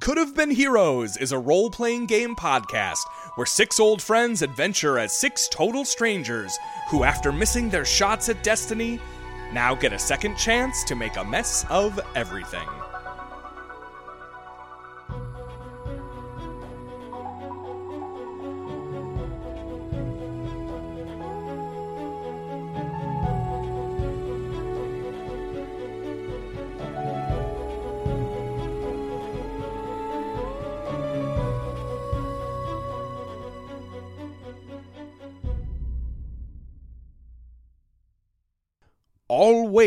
Could Have Been Heroes is a role playing game podcast where six old friends adventure as six total strangers who, after missing their shots at destiny, now get a second chance to make a mess of everything.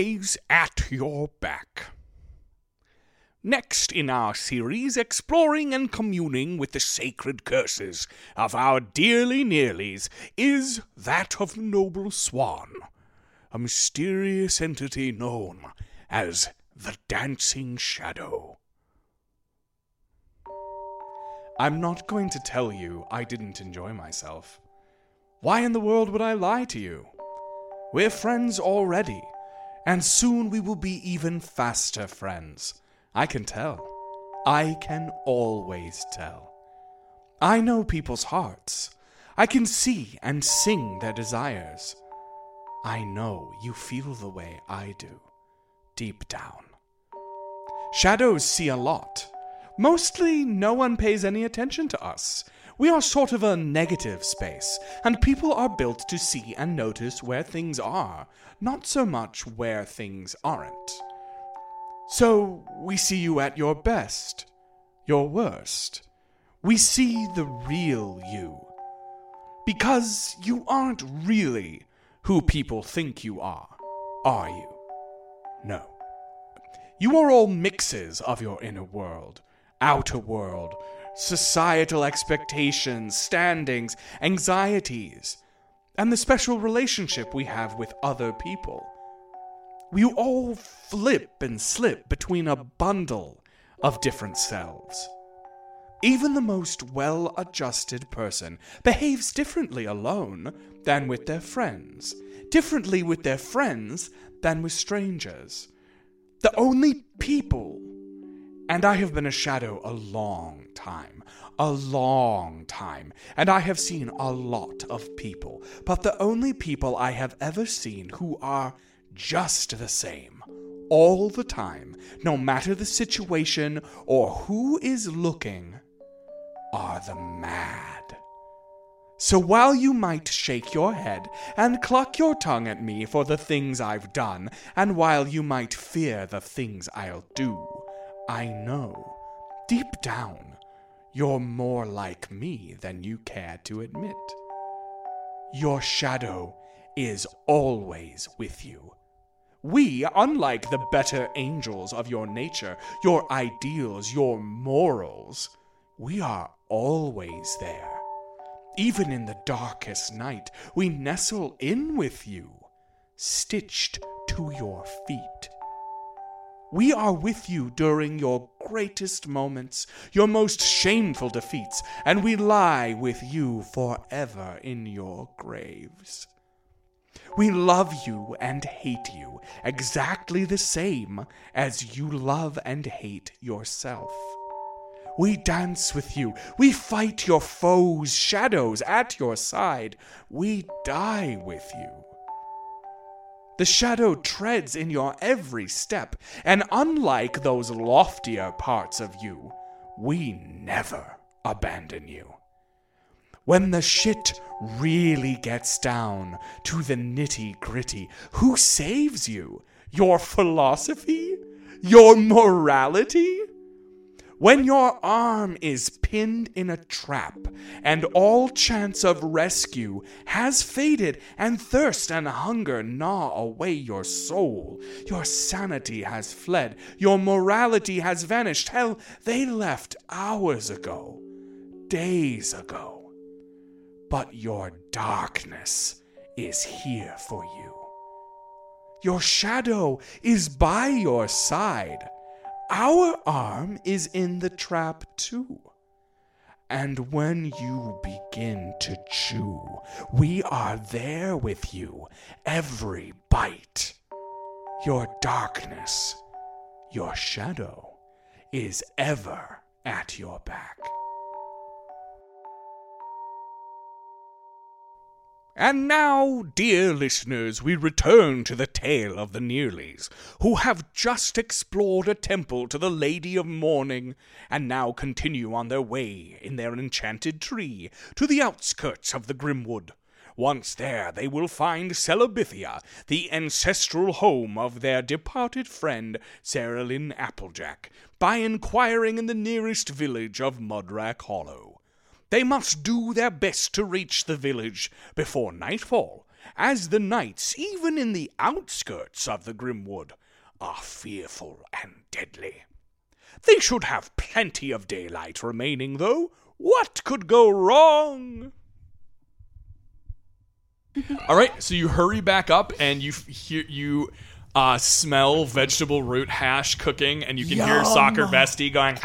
Always at your back. Next in our series, exploring and communing with the sacred curses of our dearly nearlies, is that of Noble Swan, a mysterious entity known as the Dancing Shadow. I'm not going to tell you I didn't enjoy myself. Why in the world would I lie to you? We're friends already, and soon we will be even faster friends. I can tell. I can always tell. I know people's hearts. I can see and sing their desires. I know you feel the way I do, deep down. Shadows see a lot. Mostly, no one pays any attention to us. We are sort of a negative space, and people are built to see and notice where things are, not so much where things aren't. So we see you at your best, your worst. We see the real you. Because you aren't really who people think you are, are you? No. You are all mixes of your inner world, outer world, societal expectations, standings, anxieties, and the special relationship we have with other people. We all flip and slip between a bundle of different selves. Even the most well adjusted person behaves differently alone than with their friends, differently with their friends than with strangers. The only people and I have been a shadow a long time. A long time. And I have seen a lot of people. But the only people I have ever seen who are just the same, all the time, no matter the situation or who is looking, are the mad. So while you might shake your head and cluck your tongue at me for the things I've done, and while you might fear the things I'll do, I know, deep down, you're more like me than you care to admit. Your shadow is always with you. We, unlike the better angels of your nature, your ideals, your morals, we are always there. Even in the darkest night, we nestle in with you, stitched to your feet. We are with you during your greatest moments, your most shameful defeats, and we lie with you forever in your graves. We love you and hate you exactly the same as you love and hate yourself. We dance with you. We fight your foes' shadows at your side. We die with you. The shadow treads in your every step, and unlike those loftier parts of you, we never abandon you. When the shit really gets down to the nitty gritty, who saves you? Your philosophy? Your morality? When your arm is pinned in a trap, and all chance of rescue has faded, and thirst and hunger gnaw away your soul, your sanity has fled, your morality has vanished. Hell, they left hours ago, days ago. But your darkness is here for you. Your shadow is by your side our arm is in the trap too. And when you begin to chew, we are there with you, every bite. Your darkness, your shadow, is ever at your back. And now, dear listeners, we return to the tale of the Nearlies, who have just explored a temple to the Lady of Morning, and now continue on their way in their enchanted tree to the outskirts of the Grimwood. Once there, they will find Celebithia, the ancestral home of their departed friend, Sarah Lynn Applejack, by inquiring in the nearest village of Mudrack Hollow. They must do their best to reach the village before nightfall, as the nights, even in the outskirts of the Grimwood, are fearful and deadly. They should have plenty of daylight remaining, though. What could go wrong? All right, so you hurry back up and you hear you uh, smell vegetable root hash cooking, and you can hear Soccer Bestie going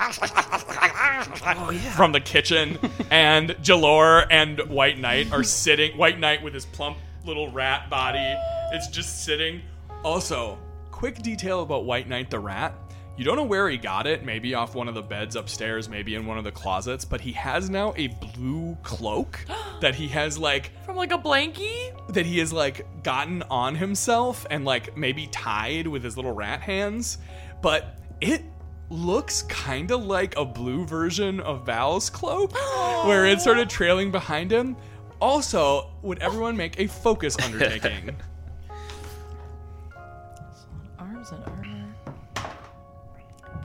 from the kitchen, and Jalor and White Knight are sitting. White Knight with his plump little rat body is just sitting. Also, quick detail about White Knight the rat. You don't know where he got it, maybe off one of the beds upstairs, maybe in one of the closets, but he has now a blue cloak that he has like From like a blankie? that he has like gotten on himself and like maybe tied with his little rat hands, but it looks kind of like a blue version of Val's cloak, where it's sort of trailing behind him. Also, would everyone make a focus undertaking?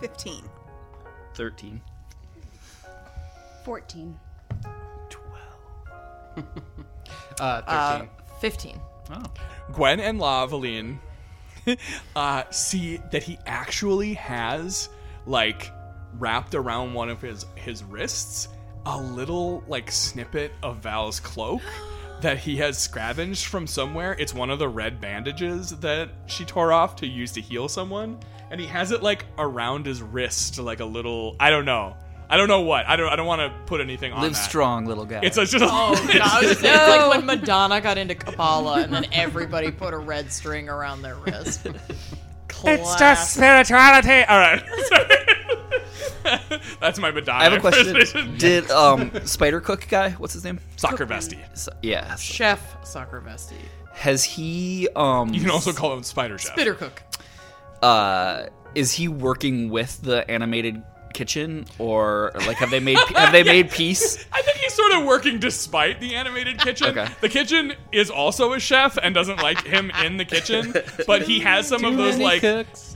15. 13. 14. Uh, 13. 15. Gwen and Lavaline uh, see that he actually has like wrapped around one of his his wrists a little like snippet of Val's cloak that he has scavenged from somewhere. It's one of the red bandages that she tore off to use to heal someone, and he has it like around his wrist, like a little. I don't know. I don't know what. I don't. I don't want to put anything on Live that. strong, little guy. It's a, just. A, Oh, God. I was it's like when Madonna got into Kabbalah and then everybody put a red string around their wrist. It's just spirituality. All right. That's my Madonna. I have a question. Did um Spider Cook guy? What's his name? Soccer bestie. So, yeah. Chef Soccer Vesty. Has he um? You can also call him Spider Chef. Bitter cook. uh, is he working with the animated kitchen or like have they made have they made peace? I think he's sort of working despite the animated kitchen. Okay. The kitchen is also a chef and doesn't like him in the kitchen, but he has some of those like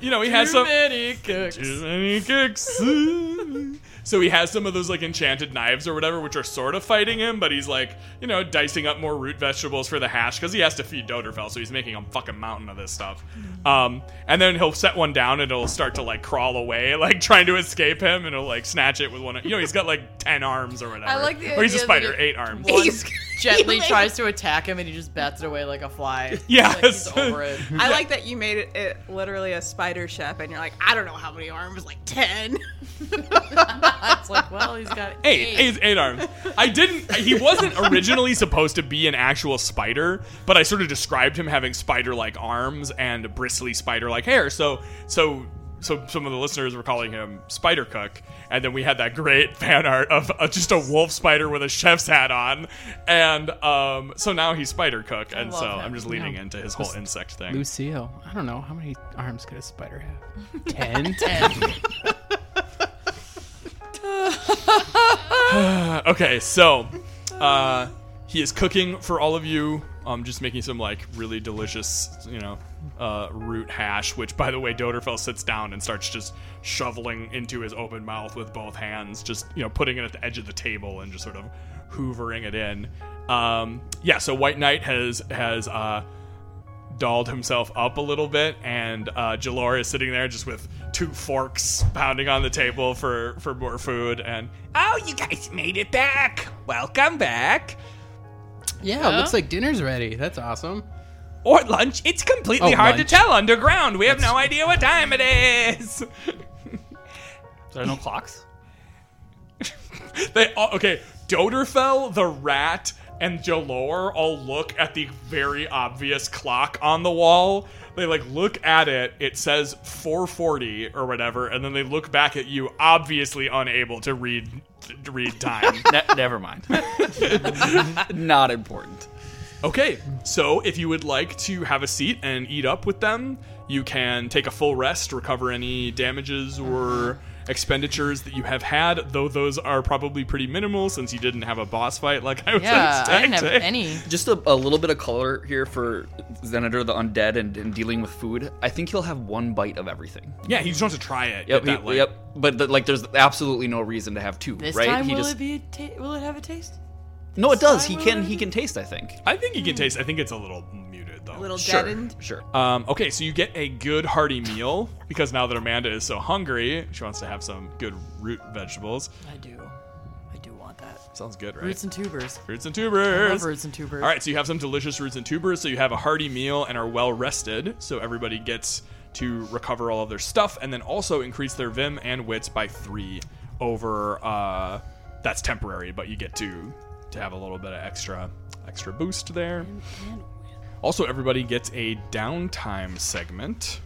you know he has some many cooks. too many cooks. So he has some of those like enchanted knives or whatever, which are sort of fighting him, but he's like, you know, dicing up more root vegetables for the hash because he has to feed Doderfell, so he's making a fucking mountain of this stuff. Um, and then he'll set one down and it'll start to like crawl away, like trying to escape him, and he'll like snatch it with one. You know, he's got like ten arms or whatever. I like the or he's a spider, eight arms. One He's- gently you made- tries to attack him and he just bats it away like a fly. Yeah, Like he's over it. I like that you made it, it literally a spider chef, and you're like, I don't know how many arms, like 10. it's like, well, he's got Eight, eight, eight arms. I didn't. He wasn't originally supposed to be an actual spider, but I sort of described him having spider-like arms and bristly spider-like hair. So, so, so some of the listeners were calling him Spider Cook, and then we had that great fan art of uh, just a wolf spider with a chef's hat on, and um, so now he's Spider Cook, and so him. I'm just leaning into his whole insect thing. Lucio. I don't know. How many arms could a spider have? Ten? Ten. Okay, so uh, he is cooking for all of you. Um, just making some like really delicious, you know, uh, root hash. Which, by the way, Doderfell sits down and starts just shoveling into his open mouth with both hands, just you know, putting it at the edge of the table and just sort of hoovering it in. Um, yeah, so White Knight has has uh, dolled himself up a little bit, and uh, Jalor is sitting there just with two forks pounding on the table for for more food. And oh, you guys made it back! Welcome back. Yeah, it looks like dinner's ready. That's awesome. Or lunch. It's completely Oh, hard lunch. to tell underground. We have no idea what time it is. There are no clocks. they all, okay. Doderfell the rat and Jalor all look at the very obvious clock on the wall. They like look at it. It says 4:40 or whatever, and then they look back at you, obviously unable to read to read time. Ne- never mind. Not important. Okay, so if you would like to have a seat and eat up with them, you can take a full rest, recover any damages or expenditures that you have had, though those are probably pretty minimal since you didn't have a boss fight like I was Yeah, I didn't have any. Just a, a little bit of color here for Zenator the Undead and, and dealing with food. I think he'll have one bite of everything. Yeah, he just wants to try it. Yep, that, he- yep. But the, like, there's absolutely no reason to have two, This right? time, he will just it be? A ta- will it have a taste? No, it does. He can he can taste. I think. I think you can taste. I think it's a little muted though. A little Sure, deadened. sure. Um, okay, so you get a good hearty meal because now that Amanda is so hungry, she wants to have some good root vegetables. I do. I do want that. Sounds good, right? Roots and tubers. Roots and I tubers. love roots and tubers. All right, so you have some delicious roots and tubers. So you have a hearty meal and are well rested. So everybody gets to recover all of their stuff and then also increase their vim and wits by three over. Uh, that's temporary, but you get to to have a little bit of extra extra boost there. Also, everybody gets a downtime segment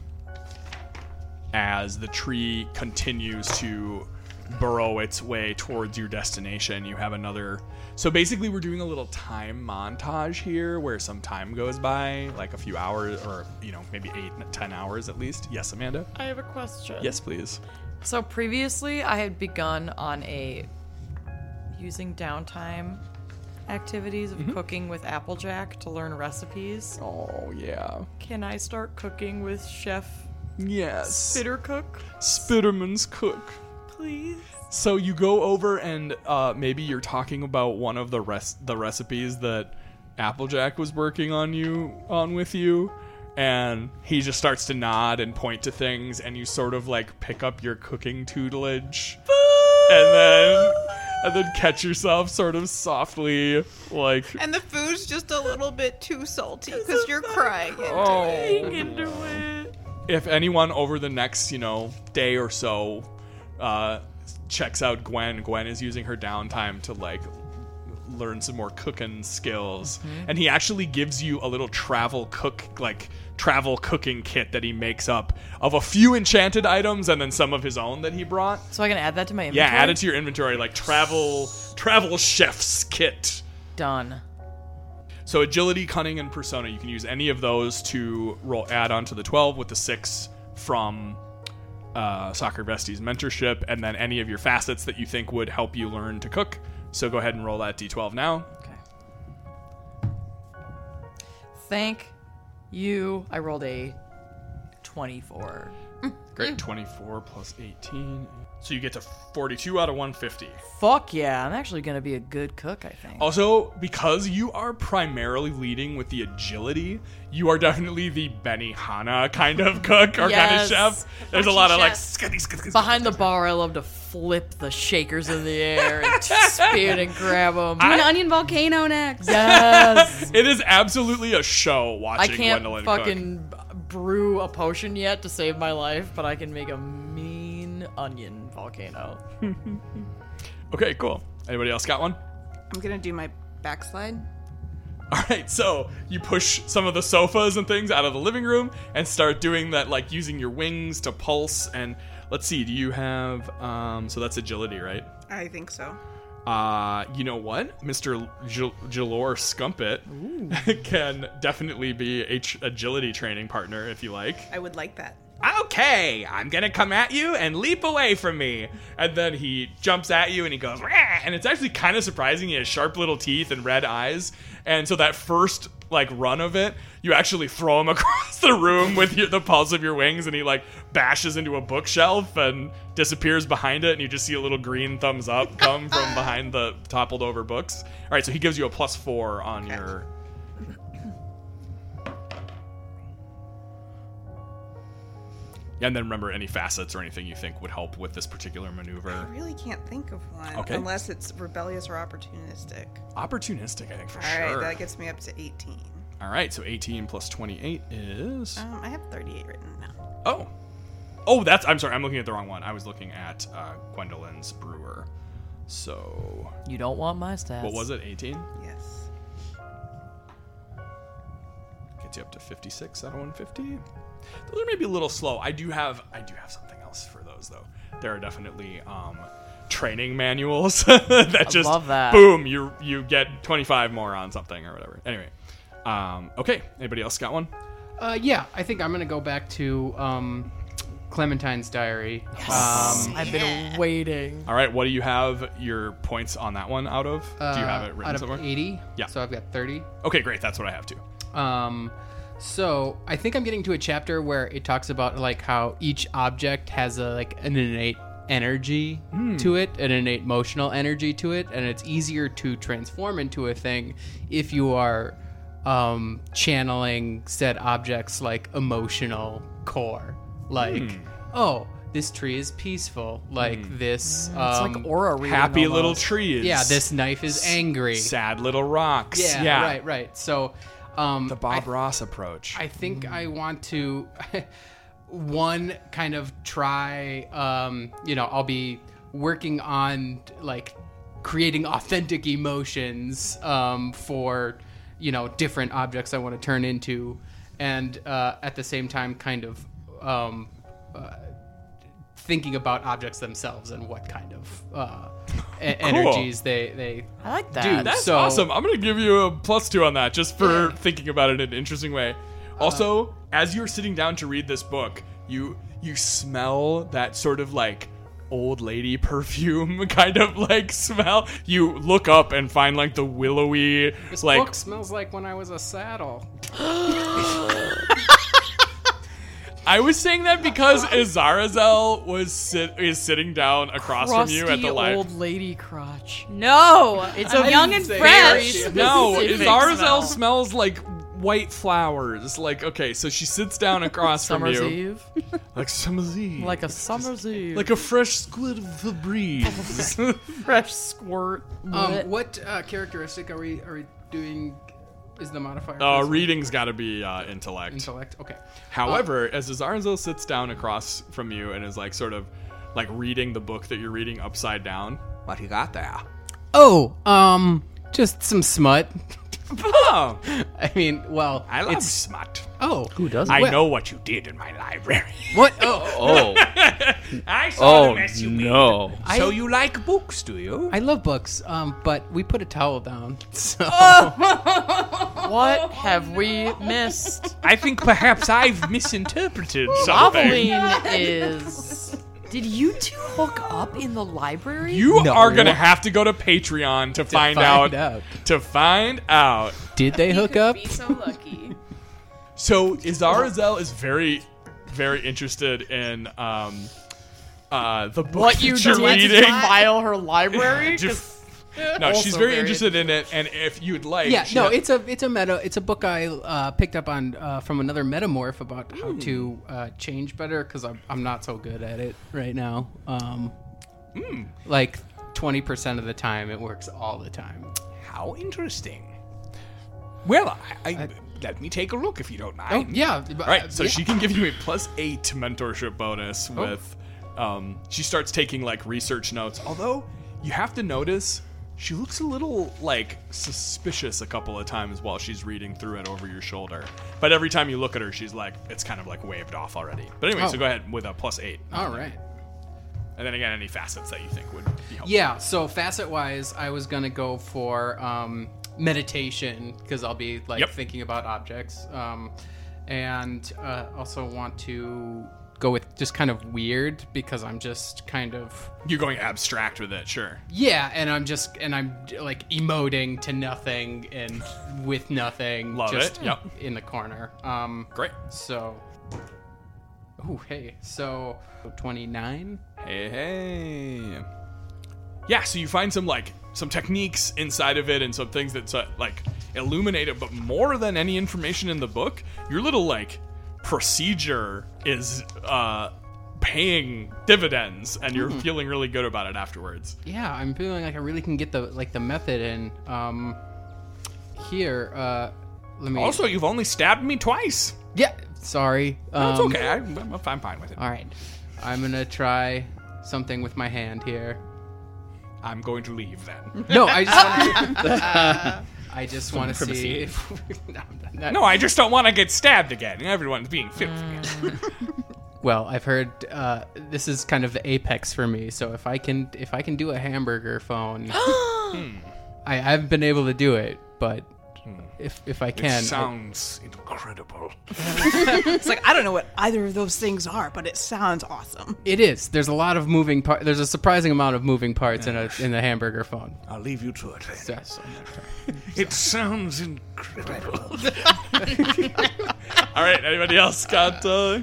as the tree continues to burrow its way towards your destination. You have another. So basically, we're doing a little time montage here where some time goes by, like a few hours or, you know, maybe eight, ten hours at least. Yes, Amanda? I have a question. Yes, please. So previously, I had begun on a using downtime activities of Mm-hmm. cooking with Applejack to learn recipes. Oh, yeah. Can I start cooking with Chef Yes. Bittercook, Spitterman's Cook. please? So you go over and uh, maybe you're talking about one of the rest the recipes that Applejack was working on you on with you, and he just starts to nod and point to things, and you sort of like pick up your cooking tutelage, and then and then catch yourself sort of softly like And the food's just a little bit too salty because you're crying. oh. Into it. if anyone over the next, you know, day or so uh, checks out Gwen, Gwen is using her downtime to like learn some more cooking skills. And he actually gives you a little travel cook like travel cooking kit that he makes up of a few enchanted items and then some of his own that he brought. So I can add that to my inventory. Yeah, add it to your inventory like travel travel chef's kit. Done. So agility, cunning, and persona. You can use any of those to roll add on to the twelve with the six from uh, Soccer Vesti's mentorship, and then any of your facets that you think would help you learn to cook. So go ahead and roll that d12 now. Okay. Thank you. I rolled a 24. Great, twenty-four plus eighteen. So you get to forty-two out of one fifty. Fuck yeah. I'm actually going to be a good cook, I think. Also, because you are primarily leading with the agility, you are definitely the Benihana kind of cook or kind of chef. There's a lot of like skitty, skitty, skitty. Behind the bar, I love to flip the shakers in the air and spin and grab them. an onion volcano next. yes. It is absolutely a show I watching can't Gwendolyn cook. fucking brew a potion yet to save my life, but I can make a mean onion volcano. Okay, cool. Anybody else got one? I'm gonna do my backslide. All right, so you push some of the sofas and things out of the living room and start doing that, like using your wings to pulse. And let's see, do you have? Um, so that's agility, right? I think so. Uh, you know what, Mister J- Jalor Scumpet can definitely be a ch- agility training partner if you like. I would like that. Okay, I'm gonna come at you and leap away from me. And then he jumps at you and he goes, "Rah!" and it's actually kind of surprising. He has sharp little teeth and red eyes. And so that first like run of it, you actually throw him across the room with your, the pulse of your wings, and he like bashes into a bookshelf and disappears behind it. And you just see a little green thumbs up come from behind the toppled over books. All right, so he gives you a plus four on your. And then remember any facets or anything you think would help with this particular maneuver. I really can't think of one Okay. unless it's rebellious or opportunistic. Opportunistic, I think for All right, sure. that gets me up to 18. All right, so 18 plus 28 is. Um, I have 38 written now. Oh. Oh, that's. I'm sorry, I'm looking at the wrong one. I was looking at uh, Gwendolyn's brewer. So. You don't want my stats. What was it? 18? Yes. gets you up to 56 out of 150. Those are maybe a little slow. I do have I do have something else for those though. There are definitely um, training manuals that just love that. boom you you get 25 more on something or whatever. Anyway, um, okay. Anybody else got one? Uh, yeah, I think I'm gonna go back to um, Clementine's diary. Um, I've been waiting. All right. What do you have your points on that one out of? do you have it uh, written out of somewhere? 80. Yeah. So I've got 30. Okay, great. That's what I have too. Um, so I think I'm getting to a chapter where it talks about like how each object has a like an innate energy to it, an innate emotional energy to it, and it's easier to transform into a thing if you are um, channeling said objects like emotional core, like oh. This tree is peaceful. Like this, It's um, like aura reading. Happy little almost. trees. yeah. This knife is angry. sad little rocks. Yeah, yeah. right, right. So, um, The Bob Ross approach. I think I want to one kind of try um you know I'll be working on like creating authentic emotions um for you know different objects I want to turn into and uh at the same time kind of um uh, thinking about objects themselves and what kind of uh energies they they I like that. do That's so awesome. I'm going to give you a plus two on that just for thinking about it in an interesting way. Uh-huh. Also, as you're sitting down to read this book, you you smell that sort of like old lady perfume kind of like smell. You look up and find like the willowy This like book smells like when I was a saddle. I was saying that because Azarazel was sit, is sitting down across from you at the library. old lady crotch. No, it's a young and fresh. No, specific Azarazel smell. smells like white flowers. Like, okay, so she sits down across from Summer's you. Eve. Like summer's eve. Like a summer's eve. like a fresh squid of the breeze. fresh squirt. Um, what uh, characteristic are we are we doing? Is the modifier? for uh, reading's got to be uh, intellect. intellect. Okay. However, as Azarazel sits down across from you and is like sort of like reading the book that you're reading upside down. What you got there? Oh, um, just some smut. Oh, I mean, well, I love it's smut. oh, Who doesn't? I Well- know what you did in my library. what? Oh, Oh, I saw oh mess you no! So you like books, do you? I love books. Um, but we put a towel down. So What have we missed? I think perhaps I've misinterpreted something. Loveline is. Did you two hook up in the library? You No. are gonna have to go to Patreon to, find, find out, out. To find out. did they hook up? Be so lucky. So Izarazel is very, very interested in um, uh, the book what that you you're did to reading. file her library? Just- 'Cause- no, she's very very interested in it, and if you'd like, Yeah, no, it's a it's a meta it's a book I uh, picked up on uh, from another metamorph about how to uh, change better because I'm I'm not so good at it right now. Um, like twenty percent of the time, it works all the time. How interesting. Well, I, I, let me take a look if you don't mind. Oh yeah, All right, so yeah. she can give you a plus eight mentorship bonus with. Um, she starts taking like research notes. Although you have to notice, she looks a little like suspicious a couple of times while she's reading through it over your shoulder. But every time you look at her, she's like, it's kind of like waved off already. But anyway, Oh. so go ahead with a plus eight, all right. and then again, any facets that you think would be helpful. Yeah, so facet wise, I was gonna go for um, meditation because I'll be like Yep. thinking about objects, um, and uh, also want to go with just kind of weird because I'm just kind of You're going abstract with it, sure. yeah, and I'm just and I'm like emoting to nothing and with nothing, Love it, just yep. in the corner. Um, Great. so. Oh hey, so twenty nine. Hey, hey. Yeah, so you find some like some techniques inside of it and some things that uh, like illuminate it, but more than any information in the book, your little like procedure is uh paying dividends and you're feeling really good about it afterwards. Yeah, I'm feeling like I really can get the like the method in. Um, here, uh, let me. Also, you've only stabbed me twice. yeah. Sorry. Um, That's okay. I, I'm, I'm fine with it. All right, I'm gonna try something with my hand here. I'm going to leave then. No, I just want to. I just want to privacy. see. If, no, no, No, I just don't want to get stabbed again. Everyone's being filthy. Well, I've heard uh, this is kind of the apex for me. So if I can, if I can do a hamburger phone, I, I haven't been able to do it, but if if I It can, I- sounds incredible. It's like I don't know what either of those things are, but it sounds awesome. it is. There's a lot of moving part. There's a surprising amount of moving parts in a in the hamburger phone. I'll leave you to it. Then. So- It sounds incredible. All right, anybody else got? Uh,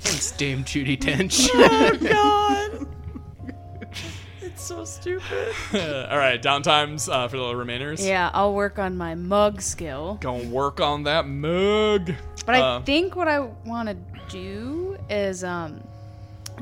Thanks, Dame Judi Dench. God. So stupid. all right, downtimes uh, for the remainers. Yeah, I'll work on my mug skill. Gonna work on that mug. But I Uh, think what I want to do is um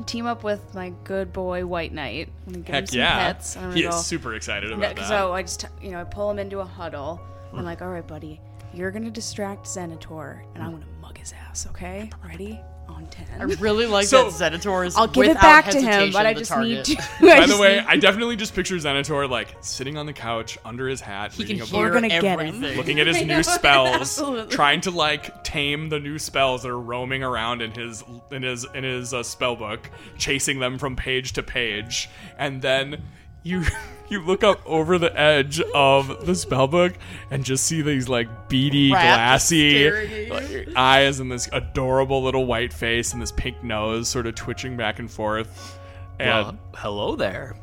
team up with my good boy White Knight. I'm gonna give him Heck some yeah, pets. I'm he gonna is go- super excited about that. So I just, you know, I pull him into a huddle. I'm like, all right, buddy, you're gonna distract Zenator, and I'm gonna mug his ass. Okay, ready? On ten. I really like So- that Zenator is I'll give it without back to him, hesitation but I the just target. need to. By the just way, need- I definitely just picture Xenator like sitting on the couch under his hat, He reading can a hear book, gonna get him. everything. looking at his I new spells, absolutely. trying to like tame the new spells that are roaming around in his in his in his uh, spell book, chasing them from page to page, and then you you look up over the edge of the spell book and just see these like beady, Rat glassy staring at you. like, eyes and this adorable little white face and this pink nose sort of twitching back and forth. And Well, hello there.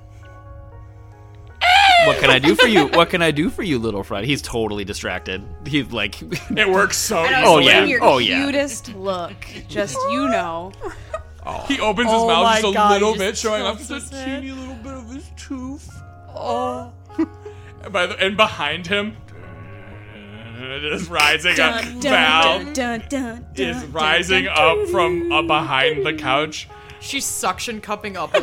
what can I do for you? What can I do for you, little friend? He's totally distracted. He's like, it works so I know. Oh, give yeah. him Your Oh, yeah. cutest look, just you know. He opens his Oh mouth just a God, little he bit, showing off just a his head. teeny little bit of his tooth. Oh. and, by the, and behind him, is rising up. Val dun, dun, dun, is rising up from uh, behind the couch. She's suction cupping up. like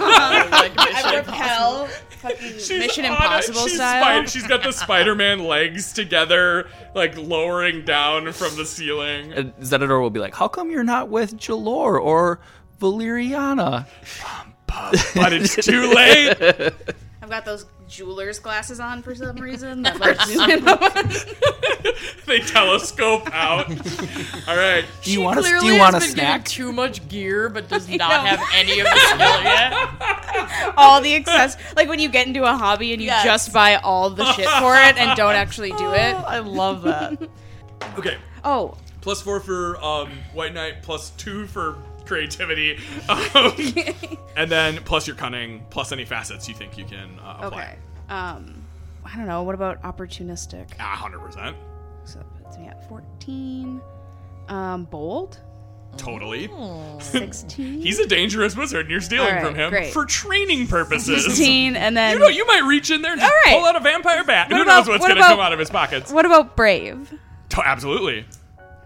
Mission I Impossible. repel, She's Mission. Impossible she's style. Spid- she's got the Spider-Man legs together, like lowering down from the ceiling. and Zenador will be like, "How come you're not with Jalor or Valeriana?" But it's too late. I've got those jeweler's glasses on for some reason. That like zoom in on- they telescope out. All right. Do you want to? Clearly Do you want a has been given snack? too much gear, but does know. not have any of the skill yet. all the access, like when you get into a hobby and you Yes. just buy all the shit for it and don't actually do it. I love that. Okay. Oh, plus four for um, White Knight, plus two for creativity, um, and then plus your cunning, plus any facets you think you can uh, apply. okay. Um, I don't know. What about opportunistic? A hundred percent, So that puts me at fourteen. Um, bold. totally. Sixteen. He's a dangerous wizard, and you're stealing All right, from him great. for training purposes. Sixteen, and then You know, you might reach in there and just All right. pull out a vampire bat. Who What knows what's what going to come out of his pockets? what about brave? To- absolutely.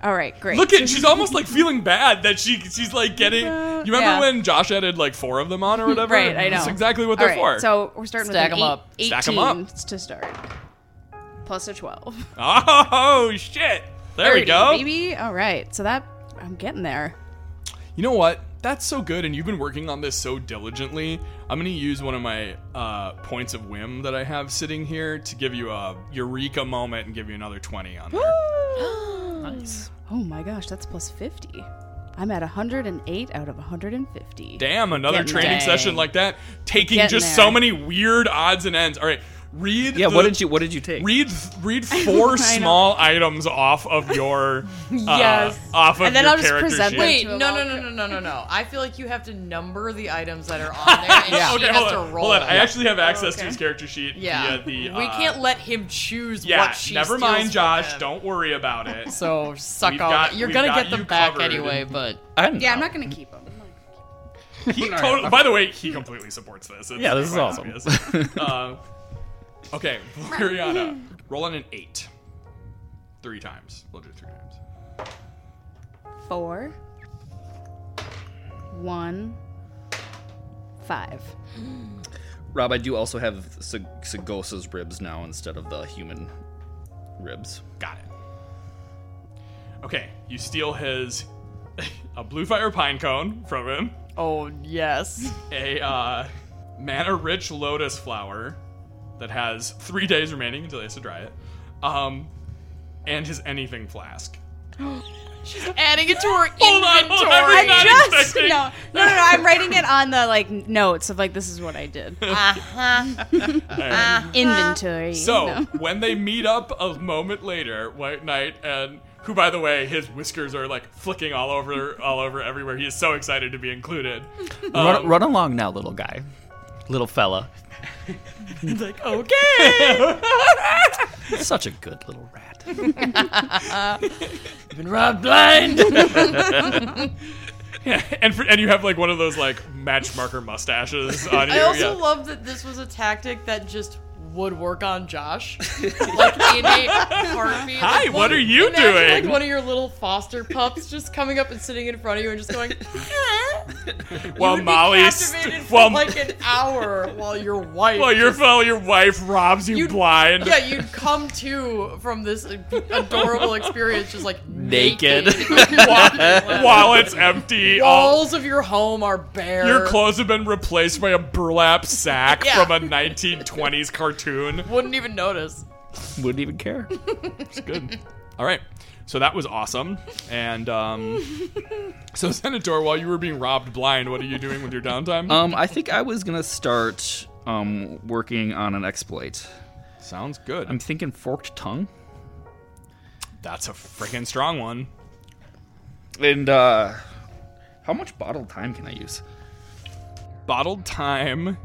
All right, great. Look at she's almost like feeling bad that she she's like getting. You remember Yeah. when Josh added like four of them on or whatever? Right, I know. That's exactly what All they're right, for. so we're starting Stack with 'em an up. eight, Stack 'em 18 up. to start. Plus a twelve. oh shit! There we go. baby. All right, so that I'm getting there. You know what? That's so good, and you've been working on this so diligently. I'm gonna use one of my uh, points of whim that I have sitting here to give you a eureka moment and give you another twenty on there. Nice. Oh my gosh, that's plus 50. I'm at 108 out of 150. Damn, another Getting training there. session like that, taking Getting just there. so many weird odds and ends. All right, read. Yeah. the- What did you? What did you take? Read read four know. small items off of your uh, Yes. off of And then your I'll just character present sheet. them Wait, no, no, no, no, no, no, no. I feel like you have to number the items that are on there, and Yeah. she Okay, has hold to on. roll. Hold on. I actually have access to okay. his character sheet yeah, via the. we uh, can't let him choose Yeah, what she never mind, Josh. Don't worry about it. So suck We've on it. You're gonna get them back covered. anyway, but I'm, Yeah, I'm not going to keep them. He totally, by the way, he completely supports this. It's Yeah, this is awesome. uh, okay, Valeriana, roll on an eight. Three times. We'll do it three times. Four. One. Five. Rob, I do also have Sag- Sagosa's ribs now instead of the human ribs. Got it. Okay, you steal his a blue fire pine cone from him. oh yes, A uh, mana rich lotus flower that has three days remaining until he has to dry it, um, and his anything flask. She's adding it to her Hold on, hold on, inventory. I'm not Just expecting- no, no, no, no. I'm writing it on the like notes of like this is what I did. Inventory. So No. when they meet up a moment later, White Knight and who, by the way, his whiskers are like flicking all over, all over everywhere. He is so excited to be included. run, Um, run along now, little guy, little fella. Like, okay. Such a good little rat. You've Been robbed blind. Yeah, and for, and you have like one of those like match marker mustaches on you. I also yeah. love that this was a tactic that just would work on Josh. like in a heartbeat. Hi, Like, what one- are you imagine, doing? Like one of your little foster pups just coming up and sitting in front of you and just going. While you Molly's be captivated for while like an hour while your wife. while your while your wife robs you You'd- blind. yeah, you'd come to from this adorable experience just like Naked. while, while it's empty. All, Walls of your home are bare. your clothes have been replaced by a burlap sack Yeah. from a 1920s cartoon. Wouldn't even notice. Wouldn't even care. It's good. All right. So that was awesome. And um, so, Senator, while you were being robbed blind, what are you doing with your downtime? Um, I think I was gonna start um working on an exploit. Sounds good. I'm thinking forked tongue. That's a freaking strong one. And uh, how much bottled time can I use? Bottled time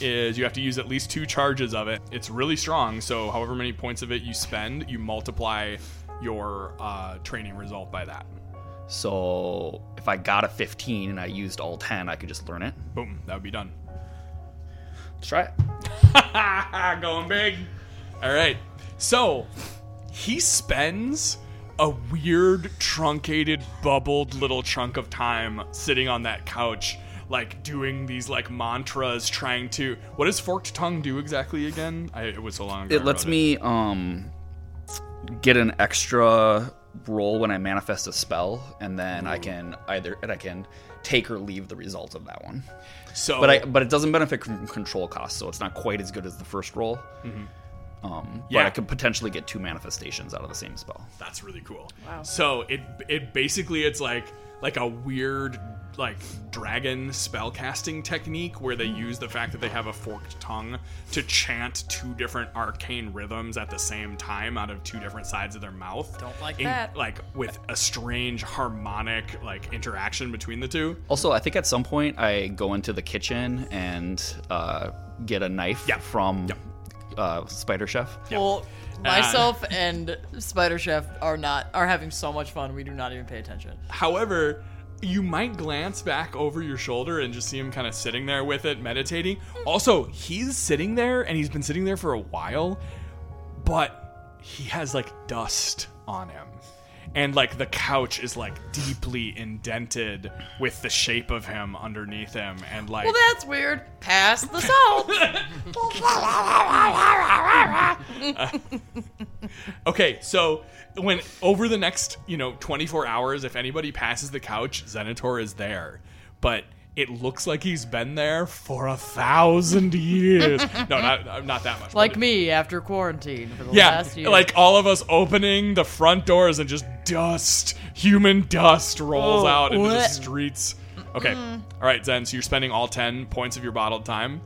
is you have to use at least two charges of it. It's really strong, so however many points of it you spend, you multiply your uh, training result by that. So if I got a 15 and I used all 10, I could just learn it. Boom, that would be done. Let's try it. Going big. All right. So he spends a weird, truncated, bubbled little chunk of time sitting on that couch, like doing these like mantras, trying to. What does forked tongue do exactly again? I, it was so long ago. It I lets wrote me um get an extra roll when I manifest a spell, and then I can either and I can take or leave the result of that one. So, But I but it doesn't benefit from control costs, so it's not quite as good as the first roll. Um, Yeah. but I could potentially get two manifestations out of the same spell. That's really cool. Wow. So it it basically it's like like a weird like dragon spell casting technique where they use the fact that they have a forked tongue to chant two different arcane rhythms at the same time out of two different sides of their mouth. Don't like In- that. Like with a strange harmonic like interaction between the two. Also, I think at some point I go into the kitchen and uh, get a knife Yeah. from Yep. uh, Spider Chef. Well, myself and Spider Chef are not are having so much fun. We do not even pay attention. However, you might glance back over your shoulder and just see him kind of sitting there with it, meditating. Also, he's sitting there and he's been sitting there for a while, but he has like dust on him. And like the couch is like deeply indented with the shape of him underneath him. And like Well, that's weird. Pass the salt. Okay, so when over the next, you know, 24 hours, if anybody passes the couch, Zenitor is there. But it looks like he's been there for a thousand years. no, not uh, not that much. like but- me after quarantine for the Yeah, last year. like all of us opening the front doors and just dust, human dust rolls Oh, out into the streets. Okay, all right, Zen. So you're spending all 10 points of your bottled time.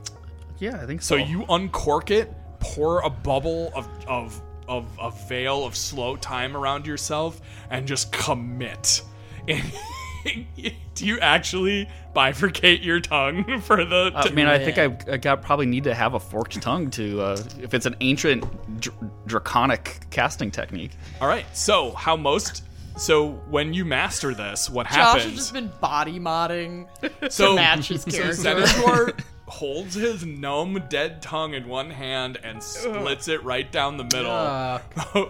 Yeah, I think So so. you uncork it, pour a bubble of of of a veil of slow time around yourself, and just commit. And do you actually bifurcate your tongue for the? I mean, I think I, I got probably need to have a forked tongue to uh, if it's an ancient dr- draconic casting technique. all right. So how most? So when you master this, what Josh happens? has just been body modding so to match his so character. Holds his gnome dead tongue in one hand and splits it right down the middle.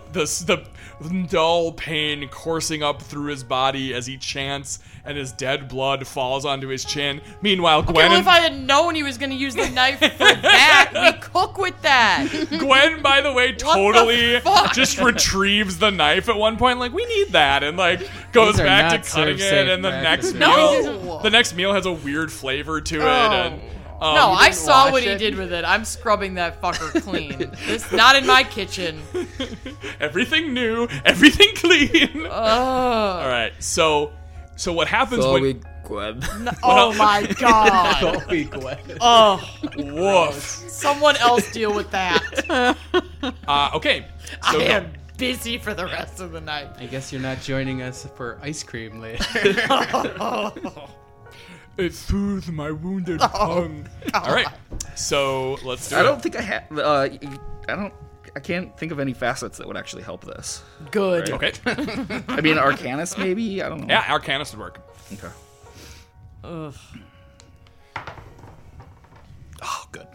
The, the dull pain coursing up through his body as he chants, and his dead blood falls onto his chin. Meanwhile, Okay, Gwen, well, if I had known he was going to use the knife for that, we cook with that. Gwen, by the way, totally fuck? just retrieves the knife at one point, like we need that, and like goes back to cutting it, and the next meal, No! the next meal has a weird flavor to it, Oh. and Um, no, I saw wash what he did with it. I'm scrubbing that fucker clean. this not in my kitchen. everything new, everything clean. Ugh. All right, so so what happens when? We- Gwen. oh my god. Chloe Gwen. Oh, Woof. someone else deal with that. Uh, okay. So I go. am busy for the rest of the night. I guess you're not joining us for ice cream later. It soothes my wounded tongue. All right, so let's do I it. don't think I have. Uh, I don't. I can't think of any facets that would actually help this. Good. Okay. I mean, Arcanus maybe. I don't know. Yeah, Arcanist would work. Okay. Ugh. Oh, good.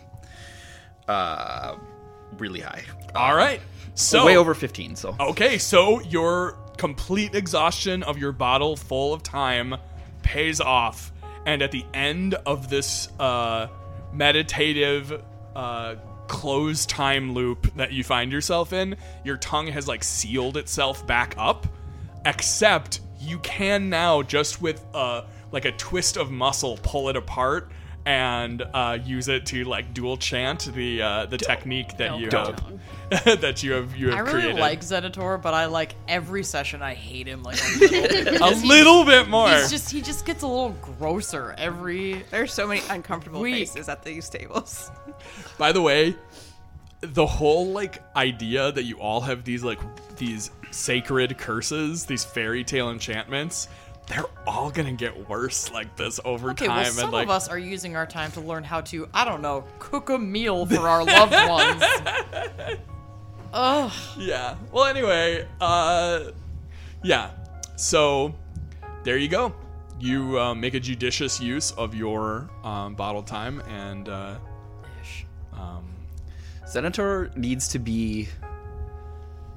Uh, really high. All right. So Way over 15. So. Okay, so your complete exhaustion of your bottle full of time pays off, and at the end of this uh, meditative uh, closed time loop that you find yourself in, your tongue has like sealed itself back up, except you can now just with uh, like a twist of muscle pull it apart. And uh, use it to like dual chant the uh, the technique that you have, that you have you have I really created. like Xenator, but I like every session I hate him like a little bit. a little bit more. He's just he just gets a little grosser every There's so many uncomfortable Weak. faces at these tables. By the way, the whole like idea that you all have these like these sacred curses, these fairy tale enchantments, they're all gonna get worse like this over Okay, time. well, some and like, of us are using our time to learn how to, I don't know, cook a meal for our loved ones. Ugh. yeah. Well, anyway, uh, yeah. So there you go. You uh, make a judicious use of your um, bottle time, and uh, um, Senator needs to be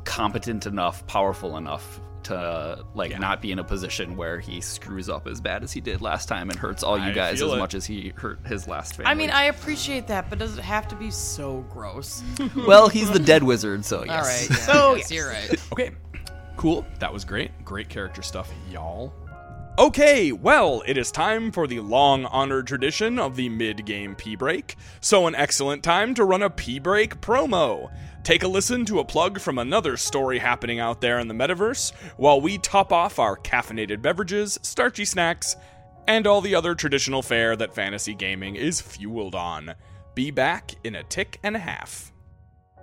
competent enough, powerful enough to like Yeah. not be in a position where he screws up as bad as he did last time and hurts all you I guys as it. much as he hurt his last family. I mean, I appreciate that, but does it have to be so gross? well, he's the dead wizard, so yes. All right, yeah, So, I guess you're right. Okay, cool. That was great. Great character stuff, y'all. Okay, well, it is time for the long honored tradition of the mid game P break. So, an excellent time to run a P break promo. Take a listen to a plug from another story happening out there in the metaverse while we top off our caffeinated beverages, starchy snacks, and all the other traditional fare that fantasy gaming is fueled on. Be back in a tick and a half.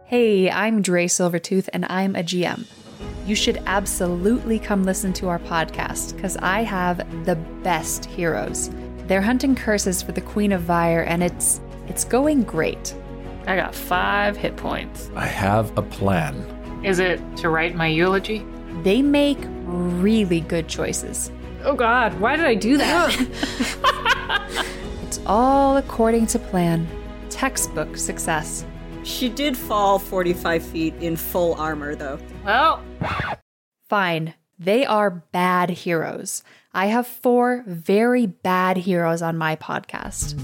Hey, I'm Dre Silvertooth, and I'm a GM. You should absolutely come listen to our podcast because I have the best heroes. They're hunting curses for the Queen of Vire, and it's it's going great. I got five hit points. I have a plan. Is it to write my eulogy? They make really good choices. Oh god, why did I do that? It's all according to plan. Textbook success. She did fall 45 feet in full armor, though. well, Fine. They are bad heroes. I have four very bad heroes on my podcast.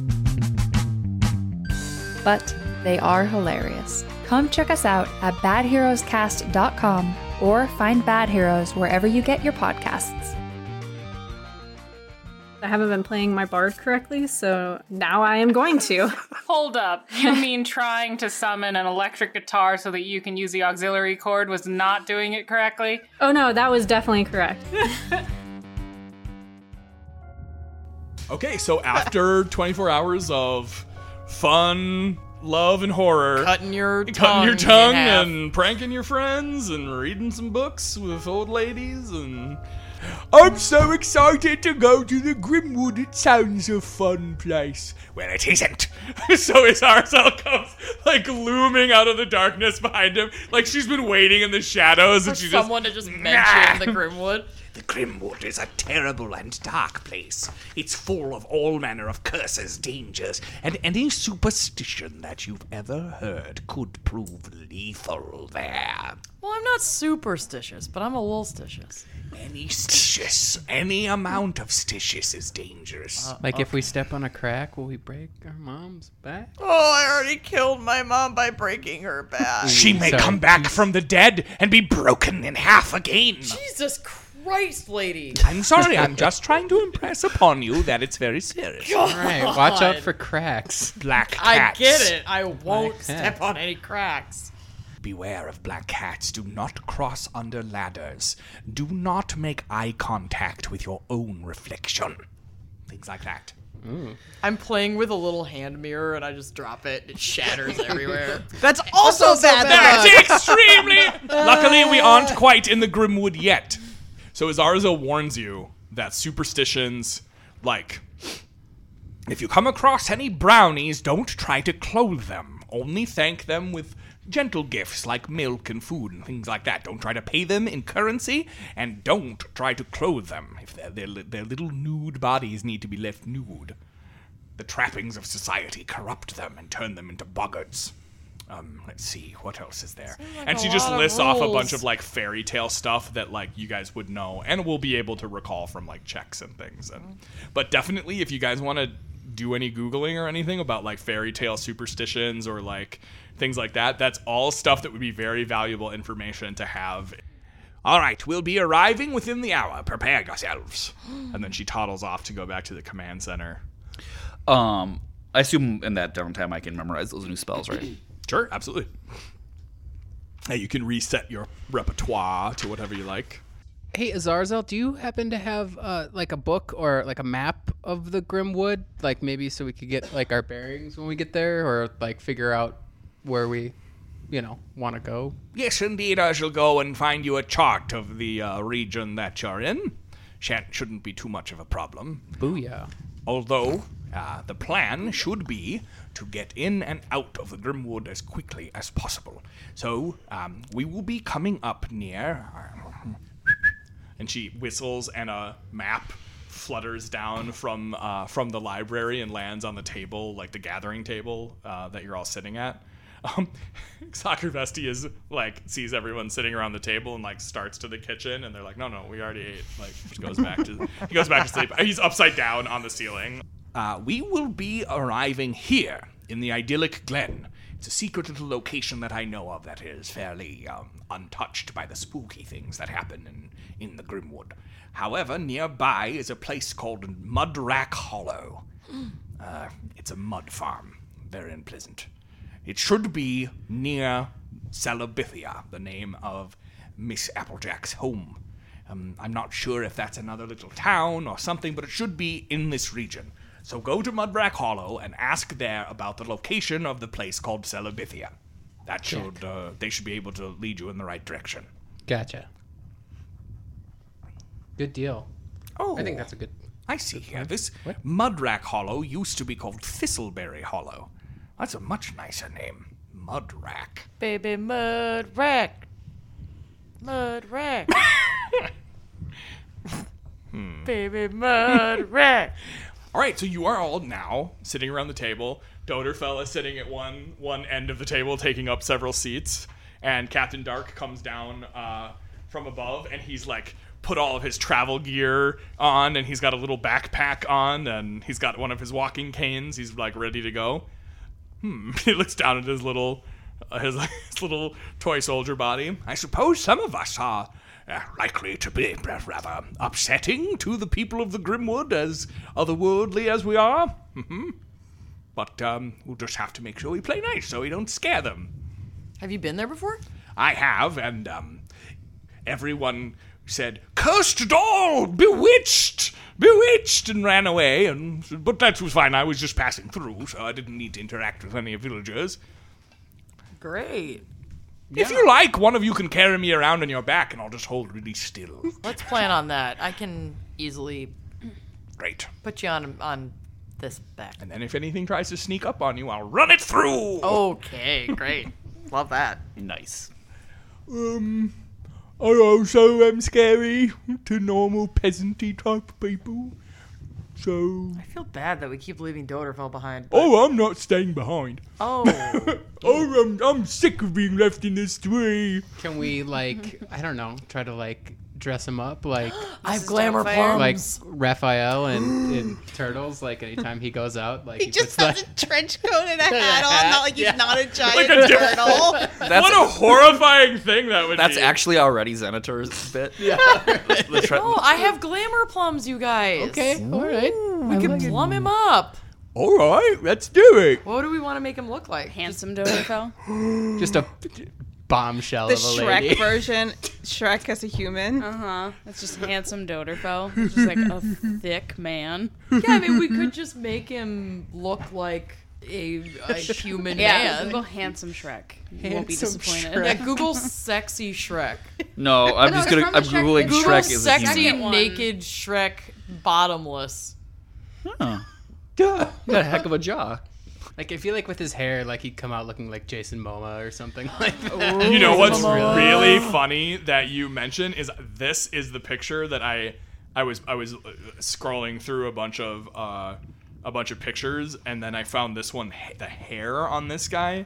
But they are hilarious. Come check us out at badheroescast.com or find Bad Heroes wherever you get your podcasts. I haven't been playing my bard correctly, so now I am going to. hold up. You mean trying to summon an electric guitar so that you can use the auxiliary cord was not doing it correctly? Oh no, that was definitely correct. Okay, so after 24 hours of fun, love, and horror, Cutting your cutting tongue your in tongue half. and pranking your friends and reading some books with old ladies and. I'm so excited to go to the Grimwood. It sounds a fun place. Well, it isn't. so his Arcel comes like looming out of the darkness behind him, like she's been waiting in the shadows, For and she someone just to just mention the Grimwood. The Grimwood is a terrible and dark place. It's full of all manner of curses, dangers, and any superstition that you've ever heard could prove lethal there. Well, I'm not superstitious, but I'm a little stitious. Any stitious, any amount of stitious is dangerous. Uh, like if we step on a crack, will we break our mom's back? Oh, I already killed my mom by breaking her back. she may sorry. come back from the dead and be broken in half again. Jesus Christ, lady. I'm sorry, I'm just trying to impress upon you that it's very serious. All right, watch out for cracks. Black cats. I get it. I won't step on any cracks. Beware of black cats. Do not cross under ladders. Do not make eye contact with your own reflection. Things like that. Mm. I'm playing with a little hand mirror and I just drop it. It shatters everywhere. That's also, also bad. bad. That's extremely. Luckily, we aren't quite in the Grimwood yet. So Azarza warns you that superstitions, like If you come across any brownies, don't try to clothe them. Only thank them with gentle gifts like milk and food and things like that. Don't try to pay them in currency, and don't try to clothe them. If their, their, little nude bodies need to be left nude, the trappings of society corrupt them and turn them into boggards. Um, let's see, what else is there? and she just lists off a bunch of like fairy tale stuff that like you guys would know and will be able to recall from like checks and things and but definitely if you guys want to do any googling or anything about like fairy tale superstitions or like things like that that's all stuff that would be very valuable information to have All right, we'll be arriving within the hour. Prepare yourselves. and then she toddles off to go back to the command center Um, I assume in that downtime I can memorize those new spells, right? sure absolutely Hey, you can reset your repertoire to whatever you like Hey, Azarazel, do you happen to have uh, like a book or like a map of the Grimwood? Like maybe so we could get like our bearings when we get there, or like figure out where we, you know, want to go. Yes, indeed, I shall go and find you a chart of the uh, region that you're in. Shan't, shouldn't be too much of a problem. Booyah! Although, uh, the plan should be to get in and out of the Grimwood as quickly as possible. So, um, we will be coming up near. and she whistles and a map flutters down from uh, from the library and lands on the table like the gathering table uh, that you're all sitting at um, soccer vesty is like sees everyone sitting around the table and like starts to the kitchen and they're like no no we already ate like just goes back to he goes back to sleep he's upside down on the ceiling Uh, we will be arriving here in the idyllic glen. It's a secret little location that I know of that is fairly um, untouched by the spooky things that happen in, in the Grimwood. However, nearby is a place called Mudrack Hollow. Uh, it's a mud farm, very unpleasant. It should be near Celebithia, the name of Miss Applejack's home. Um, I'm not sure if that's another little town or something, but it should be in this region. So go to Mudrack Hollow and ask there about the location of the place called Celebithia. That should uh, they should be able to lead you in the right direction. Gotcha. Good deal. Oh, I think that's a good. I see here. This Mudrack Hollow used to be called Thistleberry Hollow. That's a much nicer name. Mudrack. Baby Mudrack. Mudrack. Mud rack. Baby mud rack. All right, so you are all now sitting around the table. Doderfell is sitting at one one end of the table, taking up several seats, and Captain Dark comes down uh, from above, and he's like put all of his travel gear on, and he's got a little backpack on, and he's got one of his walking canes. He's like ready to go. Hmm. He looks down at his little uh, his, his little toy soldier body. I suppose some of us are uh, likely to be rather upsetting to the people of the Grimwood, as otherworldly as we are. hmm But um, we'll just have to make sure we play nice so we don't scare them. Have you been there before? I have, and um, everyone said, "Cursed doll, bewitched, bewitched," and ran away. And but that was fine. I was just passing through, so I didn't need to interact with any villagers. Great. If you like, one of you can carry me around on your back, and I'll just hold really still. Let's plan on that. I can easily Great. put you on on this back. And then if anything tries to sneak up on you, I'll run it through. Okay, great. Love that. Nice. Um, I also am scary to normal peasanty type people. So, I feel bad that we keep leaving Doderfell behind. oh, I'm not staying behind. Oh, oh, I'm, I'm sick of being left in this tree. Can we like I don't know try to like dress him up like I have glamour plums. like Raphael and in Turtles. Like anytime he goes out, like he, He just puts has that. a trench coat and a hat on, not like he's Yeah. not a giant Like a diff- turtle. That's what a horrifying thing that would that's be. actually already Xenator's bit. Yeah. the tre- Oh, I have glamour plums, you guys. Okay, all right. We can plum him up. All right, let's do it. What do we want to make him look like? Handsome Doderfell. Just a bombshell The of a Shrek lady. version, Shrek as a human. Uh huh. That's just handsome Doderfell. Just like a thick man. Yeah, I mean, we could just make him look like a, a human Yeah. man. Google handsome Shrek. You won't be Handsome disappointed. Yeah, Google sexy Shrek. no, I'm No, just gonna. I'm the Shrek- googling it's Google Shrek as a sexy human. Naked Shrek bottomless. Oh. Yeah, you got a heck of a jaw. Like I feel like with his hair, like he'd come out looking like Jason Momoa or something. Like That. You know what's Really? really funny that you mention is this is the picture that I I was I was uh, scrolling through a bunch of uh, a bunch of pictures and then I found this one the hair on this guy.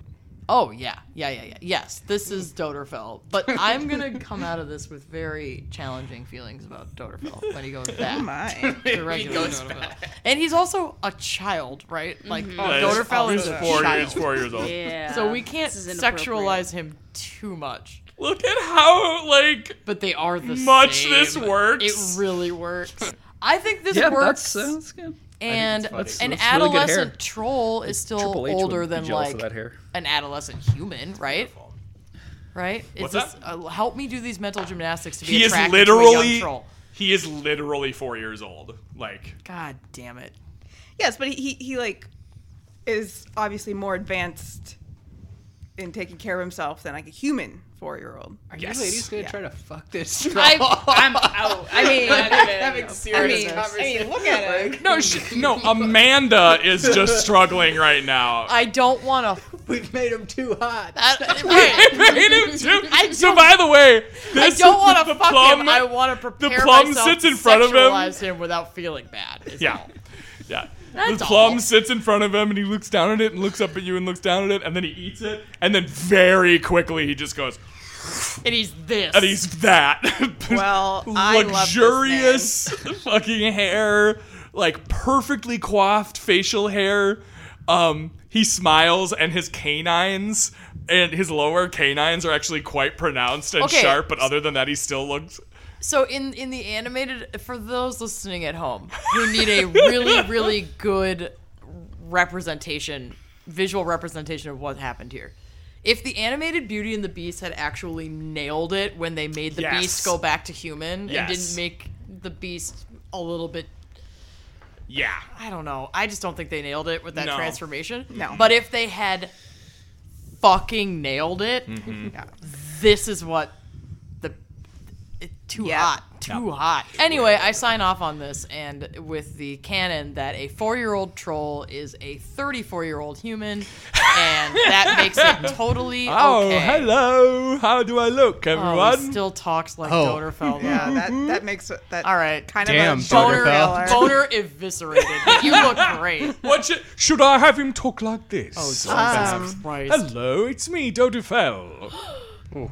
Oh yeah, yeah, yeah, yeah. Yes, this is Doderfell, but I'm gonna come out of this with very challenging feelings about Doderfell when he goes back Oh my. to regular Doderfell. And he's also a child, right? Mm-hmm. Like oh, Yeah, Doderfell is a four, child, he's four years old. Yeah. so we can't This is inappropriate. sexualize him too much. Look at how like But they are the Much same. this works. It really works. I think this Yeah, works. that's, that's good. And That's- an that's really adolescent troll is still Triple H would older be than jealous like that hair. an adolescent human, right? Right? Is What's this, that? Uh, help me do these mental gymnastics to be he is attracted to a literally young troll. he is literally four years old. Like God damn it! Yes, but he, he he like is obviously more advanced in taking care of himself than like a human four year old. Are Yes. you ladies gonna try to fuck this? I, I'm out. I mean, having I serious mean, I conversations. mean, look at it. no sh- no Amanda is just struggling right now. I don't want to. We've made him too hot. right. made him too. So by the way, I don't want the to fuck plum, him. I want to prepare plum myself sits to in front of him. sexualize him without feeling bad. Yeah. all. Yeah. That's the plum all. sits in front of him and he looks down at it and looks up at you and looks down at it and then he eats it and then very quickly he just goes And he's this. and he's that. Well, I love this luxurious fucking hair, like perfectly coiffed facial hair. Um, he smiles and his canines and his lower canines are actually quite pronounced and Okay. sharp, but other than that, he still looks. So in in the animated, for those listening at home who need a really really good representation, visual representation of what happened here. If the animated Beauty and the Beast had actually nailed it when they made the Yes. Beast go back to human and didn't make the Beast a little bit Yeah. I don't know. I just don't think they nailed it with that No. transformation. No. But if they had fucking nailed it, Mm-hmm. this is what too Yeah. hot, too hot. Anyway, I sign off on this and with the canon that a 4-year-old troll is a 34-year-old human and that makes it totally Oh, okay. hello. How do I look, Oh, everyone? he still talks like Oh. Doderfell. Yeah, that that makes it- that All right. kind Damn, of a Boner, boner eviscerated. You look great. what should, should I have him talk like this? Oh, Jesus um, Christ. hello, it's me, Doderfell.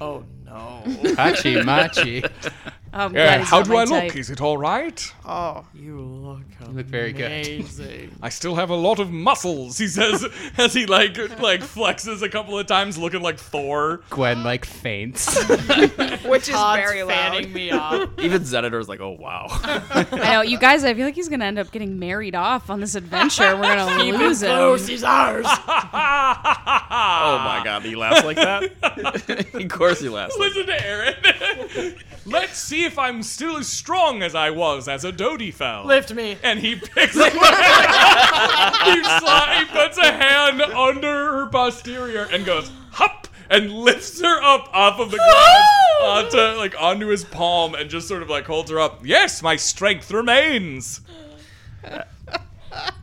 Oh, no. Hachi machi. I'm Yeah, glad how do I look? type. Is it all right? oh You look amazing. You look very good. I still have a lot of muscles, he says as he like like flexes a couple of times looking like Thor. Gwen like faints. which is Todd's very loud. fanning me off. Even Xenator's like, oh wow. I know, you guys. I feel like he's gonna end up getting married off on this adventure. We're gonna lose him. Close, he's ours. oh my god, he laughs like that? of course he laughs. Like Listen to Aaron. Let's see if I'm still as strong as I was as a Doderfell. Lift me. and he picks him up. he, sli- he puts a hand under her posterior and goes hop and lifts her up off of the ground onto like onto his palm and just sort of like holds her up. Yes, my strength remains.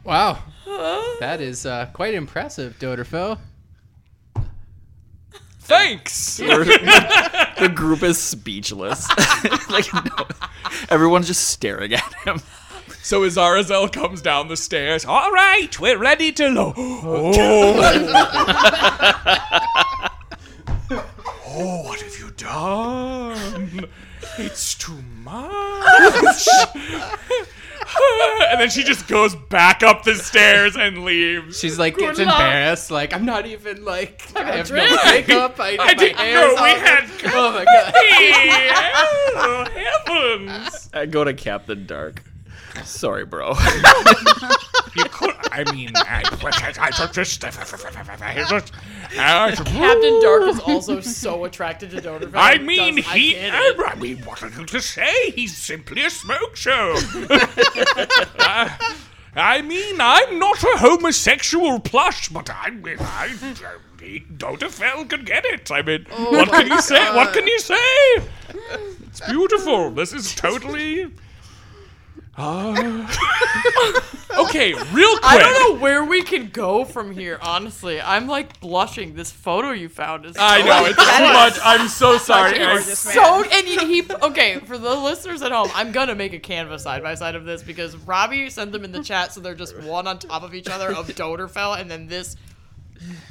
wow. That is uh, quite impressive, Doderfell. Thanks. the group is speechless. like no, everyone's just staring at him. So Azarazel comes down the stairs. All right, we're ready to load. Oh. oh, what have you done? It's too much. then she just goes back up the stairs and leaves. She's like gets luck. embarrassed. Like I'm not even like I have no makeup. I, I didn't hair's know we all- had Oh my god. oh, heavens! I go to Captain Dark. Sorry, bro. You could. I mean, I, I, I just. Captain Dark is also so attracted to Doderfell. I mean, does- he. I. I mean, what are you to say? He's simply a smoke show. I, I mean, I'm not a homosexual plush, but I, I, I Doderfell could get it. I mean, what can you say? What can you say? It's beautiful. This is totally. Okay, real quick. I don't know where we can go from here. Honestly, I'm like blushing. This photo you found is. I so know it's too much. I'm so sorry. I- So and he, he okay for the listeners at home. I'm gonna make a canvas side by side of this because Robbie sent them in the chat, so they're just one on top of each other of Doderfell, and then this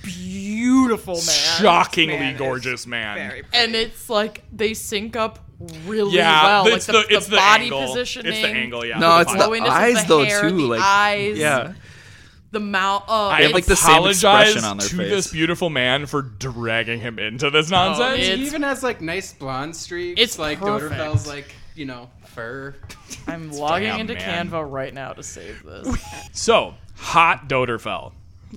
beautiful man, shockingly man gorgeous man. Very and it's like they sync up really Yeah, well. it's like the- it's the body angle. positioning. It's the angle, yeah. no, the it's body. the eyes the though hair, too. the Like eyes. yeah. the mouth. Oh, I have, like, the same apologize expression on their to face. this beautiful man for dragging him into this Oh, nonsense. it's- He even has like nice blonde streaks. It's like perfect. Doderfell's like you know fur. I'm logging Damn, into man. Canva right now to save this. So, hot Doderfell.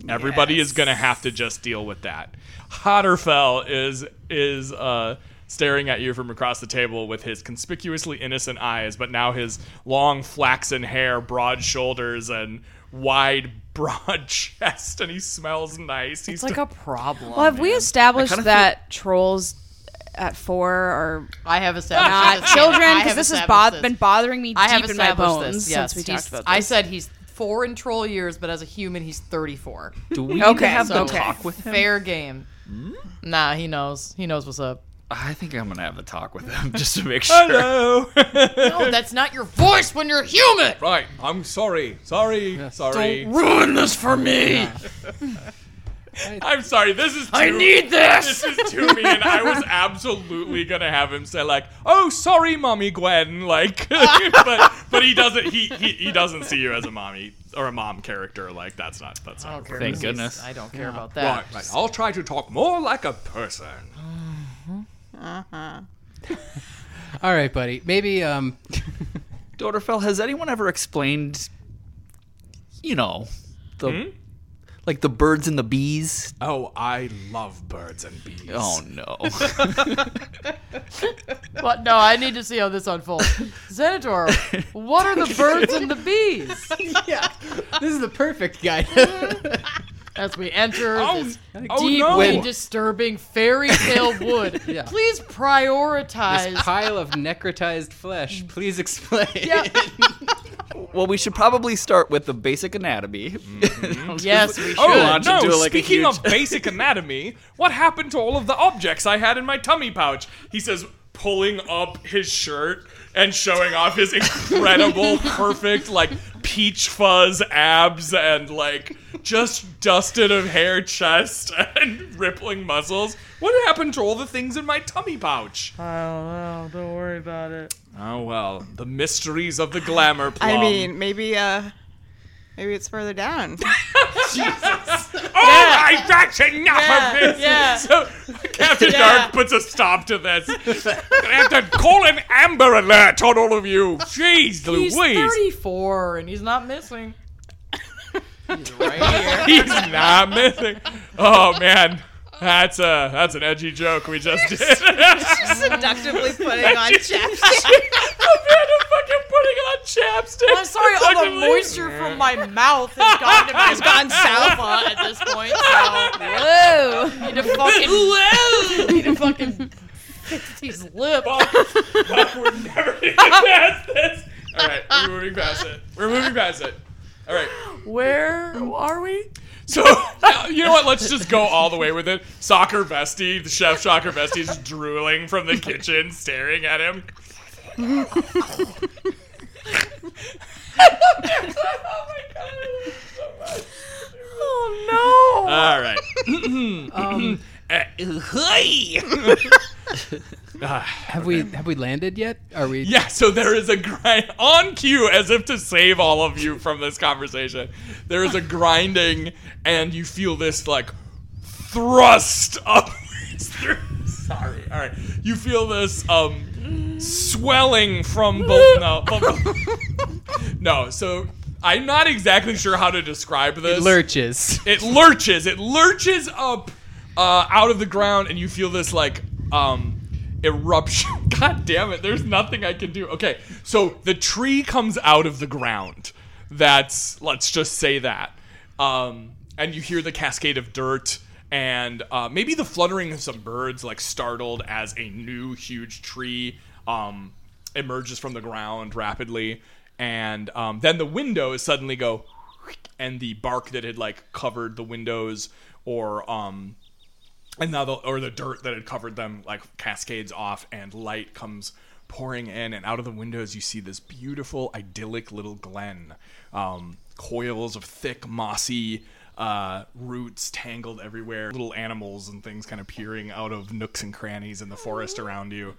Everybody is gonna have to just deal with that. Hotterfell is is uh, staring at you from across the table with his conspicuously innocent eyes, but now his long flaxen hair, broad shoulders, and wide, broad chest, and he smells nice. He's It's like a problem. Well, have we established kinda that trolls at four are I have established not this. children? Because this has bo- this. been bothering me I have deep in my established bones this. Yes, since we he's- talked about this. I said he's four in troll years, but as a human, he's 34. Do we Okay, to have so- the talk with him? Fair game. Hmm? Nah, he knows. He knows what's up. I think I'm gonna have a talk with him just to make sure. Hello. No, that's not your voice when you're human. right. I'm sorry. Sorry. Sorry. Don't Ruin this for me. I'm sorry. This is. Too, I need this. This is too mean. I was absolutely gonna have him say like, "Oh, sorry, mommy Gwen," like, but but he doesn't. He, he he doesn't see you as a mommy or a mom character. Like that's not that's not. don't. Thank goodness. I don't care about that. Right, right. I'll try to talk more like a person. Mm. All right, buddy. Maybe um Doderfell, has anyone ever explained, you know, the Hmm? like the birds and the bees? Oh, I love birds and bees. Oh no. But no, I need to see how this unfolds. Xanator, what are the birds and the bees? yeah, this is the perfect guy. As we enter Oh, this oh deeply no. disturbing fairy tale wood, Yeah. please prioritize this pile of necrotized flesh. Please explain. Yeah. well, we should probably start with the basic anatomy. Mm-hmm. yes, we should. Oh Why don't you no! do, like, speaking huge- of basic anatomy, what happened to all of the objects I had in my tummy pouch? He says, pulling up his shirt and showing off his incredible, perfect, like peach fuzz abs and like just dusted of hair chest and rippling muscles. What happened to all the things in my tummy pouch? I don't know. Don't worry about it. Oh well, the mysteries of the glamour plum. I mean, maybe uh, maybe it's further down. All right, that's enough Yeah, of this. yeah. So Captain Yeah. Dark puts a stop to this. I have to call an Amber Alert on all of you. Jeez He's Louise. 34 and he's not missing. He's right here. He's not missing. Oh man, that's a that's an edgy joke we just did. Seductively putting on chapstick. Amanda fucking putting on chapstick. I'm sorry, all the moisture from my mouth has gone to my Has gone south. at this point. So Whoa! need to fucking whoa, need to fucking fix these lips. Fuck, we're never gonna get past this. All right, we're moving past it. We're moving past it. All right. Where are we? So you know what? Let's just go all the way with it. Soccer Vesty, the chef Soccer Vesty, is drooling from the kitchen, staring at him. Oh my god. Oh no. All right. Um. have we have we landed yet? Are we? Yeah, so there is a grind on cue, as if to save all of you from this conversation. There is a grinding, and you feel this like thrust upwards through. Sorry. All right. You feel this um swelling from both. No. both- no. So I'm not exactly sure how to describe this. It lurches. It lurches. It lurches up uh, out of the ground, and you feel this like um, eruption. God damn it! There's nothing I can do. Okay, so the tree comes out of the ground. That's let's just say that, um, and you hear the cascade of dirt. And uh, maybe the fluttering of some birds, like startled as a new huge tree um, emerges from the ground rapidly, and um, then the windows suddenly go and the bark that had like covered the windows or um and now the or the dirt that had covered them like cascades off and light comes pouring in. And out of the windows you see this beautiful idyllic little glen. Um coils of thick mossy uh, roots tangled everywhere. Little animals and things kind of peering out of nooks and crannies in the forest around you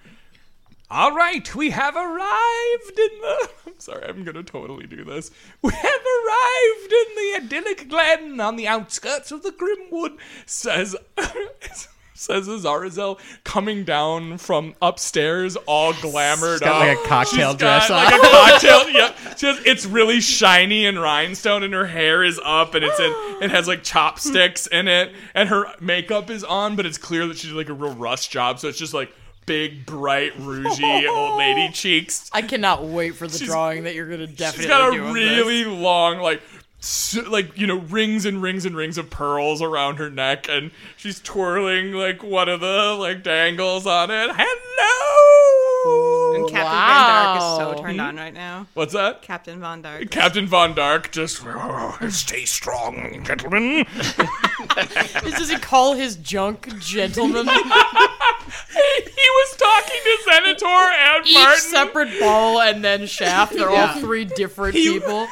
all right, we have arrived in the. I'm sorry, I'm gonna totally do this. We have arrived in the idyllic glen on the outskirts of the Grimwood, says. Says Azarazel coming down from upstairs, all glamored got up. like a cocktail She's dress got, on. Like a cocktail, yeah. She has, it's really shiny and rhinestone, and her hair is up, and it's in. It has like chopsticks in it, and her makeup is on, but it's clear that she's like a real rust job, so it's just like big, bright, rougy old lady cheeks. I cannot wait for the She's- drawing that you're gonna definitely She's got do a of really this. long, like, s- like you know, rings and rings and rings of pearls around her neck, and she's twirling like one of the like dangles on it. Hello. And oh, Captain Von Dark is so turned hmm? on right now. What's that? Captain Von Dark. Captain Von Dark just "Oh, stay strong, gentlemen. Does he call his junk gentlemen? he was talking to Senator and Each Martin. separate ball and then Shaft. They're Yeah. all three different people.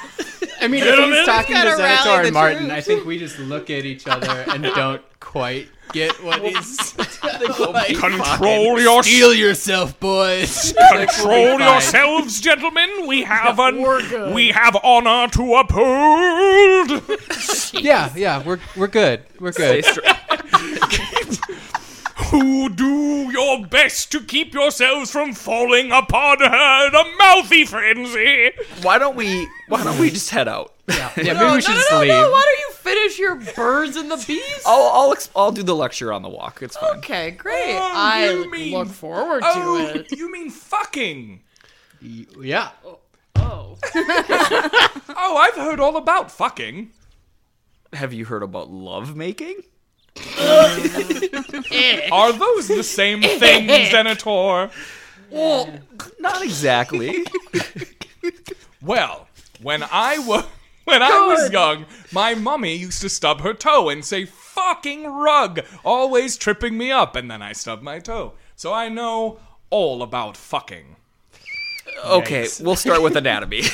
I mean, if he's talking to gotta rally Xanator the and Martin, troops. I think we just look at each other and don't quite get what he's. Control your Steal yourself, boys. Control yourselves, gentlemen. We have an We're good. we have honor to uphold. yeah, yeah, we're we're good. We're good. Who do your best to keep yourselves from falling upon her in a mouthy frenzy. Why don't we? Why don't we just head out? Yeah, maybe No, we should no, just no, leave. no, Why don't you finish your birds and the bees? I'll I'll, ex- I'll do the lecture on the walk. It's fine. Okay, great. Oh, I you mean- look forward to Oh, it. you mean fucking? Yeah. Oh. Oh. oh, I've heard all about fucking. Have you heard about love making? Eh. Are those the same eh. thing, eh. Senator? Well not exactly. Well, when I was when I was young, my mummy used to stub her toe and say "fucking rug," always tripping me up, and then I stubbed my toe. So I know all about fucking. Okay, we'll start with anatomy.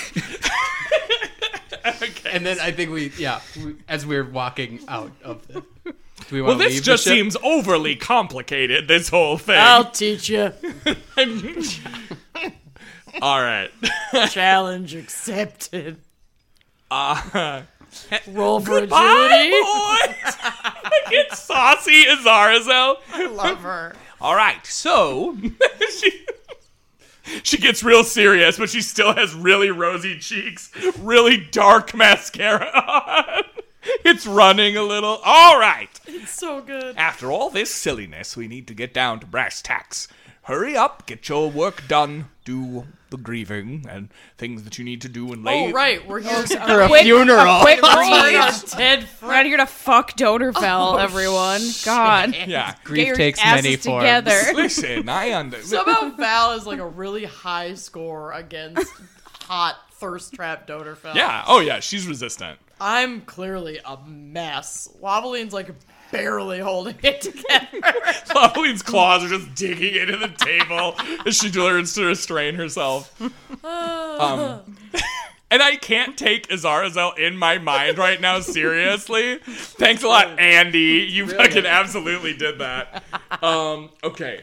And then I think we, yeah, we, as we're walking out of the. Do we Well, this leave just seems overly complicated. This whole thing. I'll teach you. all right. Challenge accepted. Uh, Roll for bye, agility. boys. Get saucy, Azarazel. I love her. All right, so she she gets real serious, but she still has really rosy cheeks, really dark mascara on. It's running a little. All right. It's so good. After all this silliness, we need to get down to brass tacks. Hurry up, get your work done, do the grieving and things that you need to do and lay. Oh right, we're here for a quick- funeral. quick Let's bury breathe. our dead We're not here to fuck Doderfell, oh, everyone. God. Yeah. Get Grief your takes asses many forms. together. Listen, I under. Somehow Val is like a really high score against hot thirst trap Doderfell. Yeah. Oh yeah. She's resistant. I'm clearly a mess. Lavaline's like barely holding it together. Loveleen's claws are just digging into the table as she learns to restrain herself. Um, and I can't take Azarazel in my mind right now seriously. Thanks a lot, Andy. You fucking absolutely did that. Um, okay.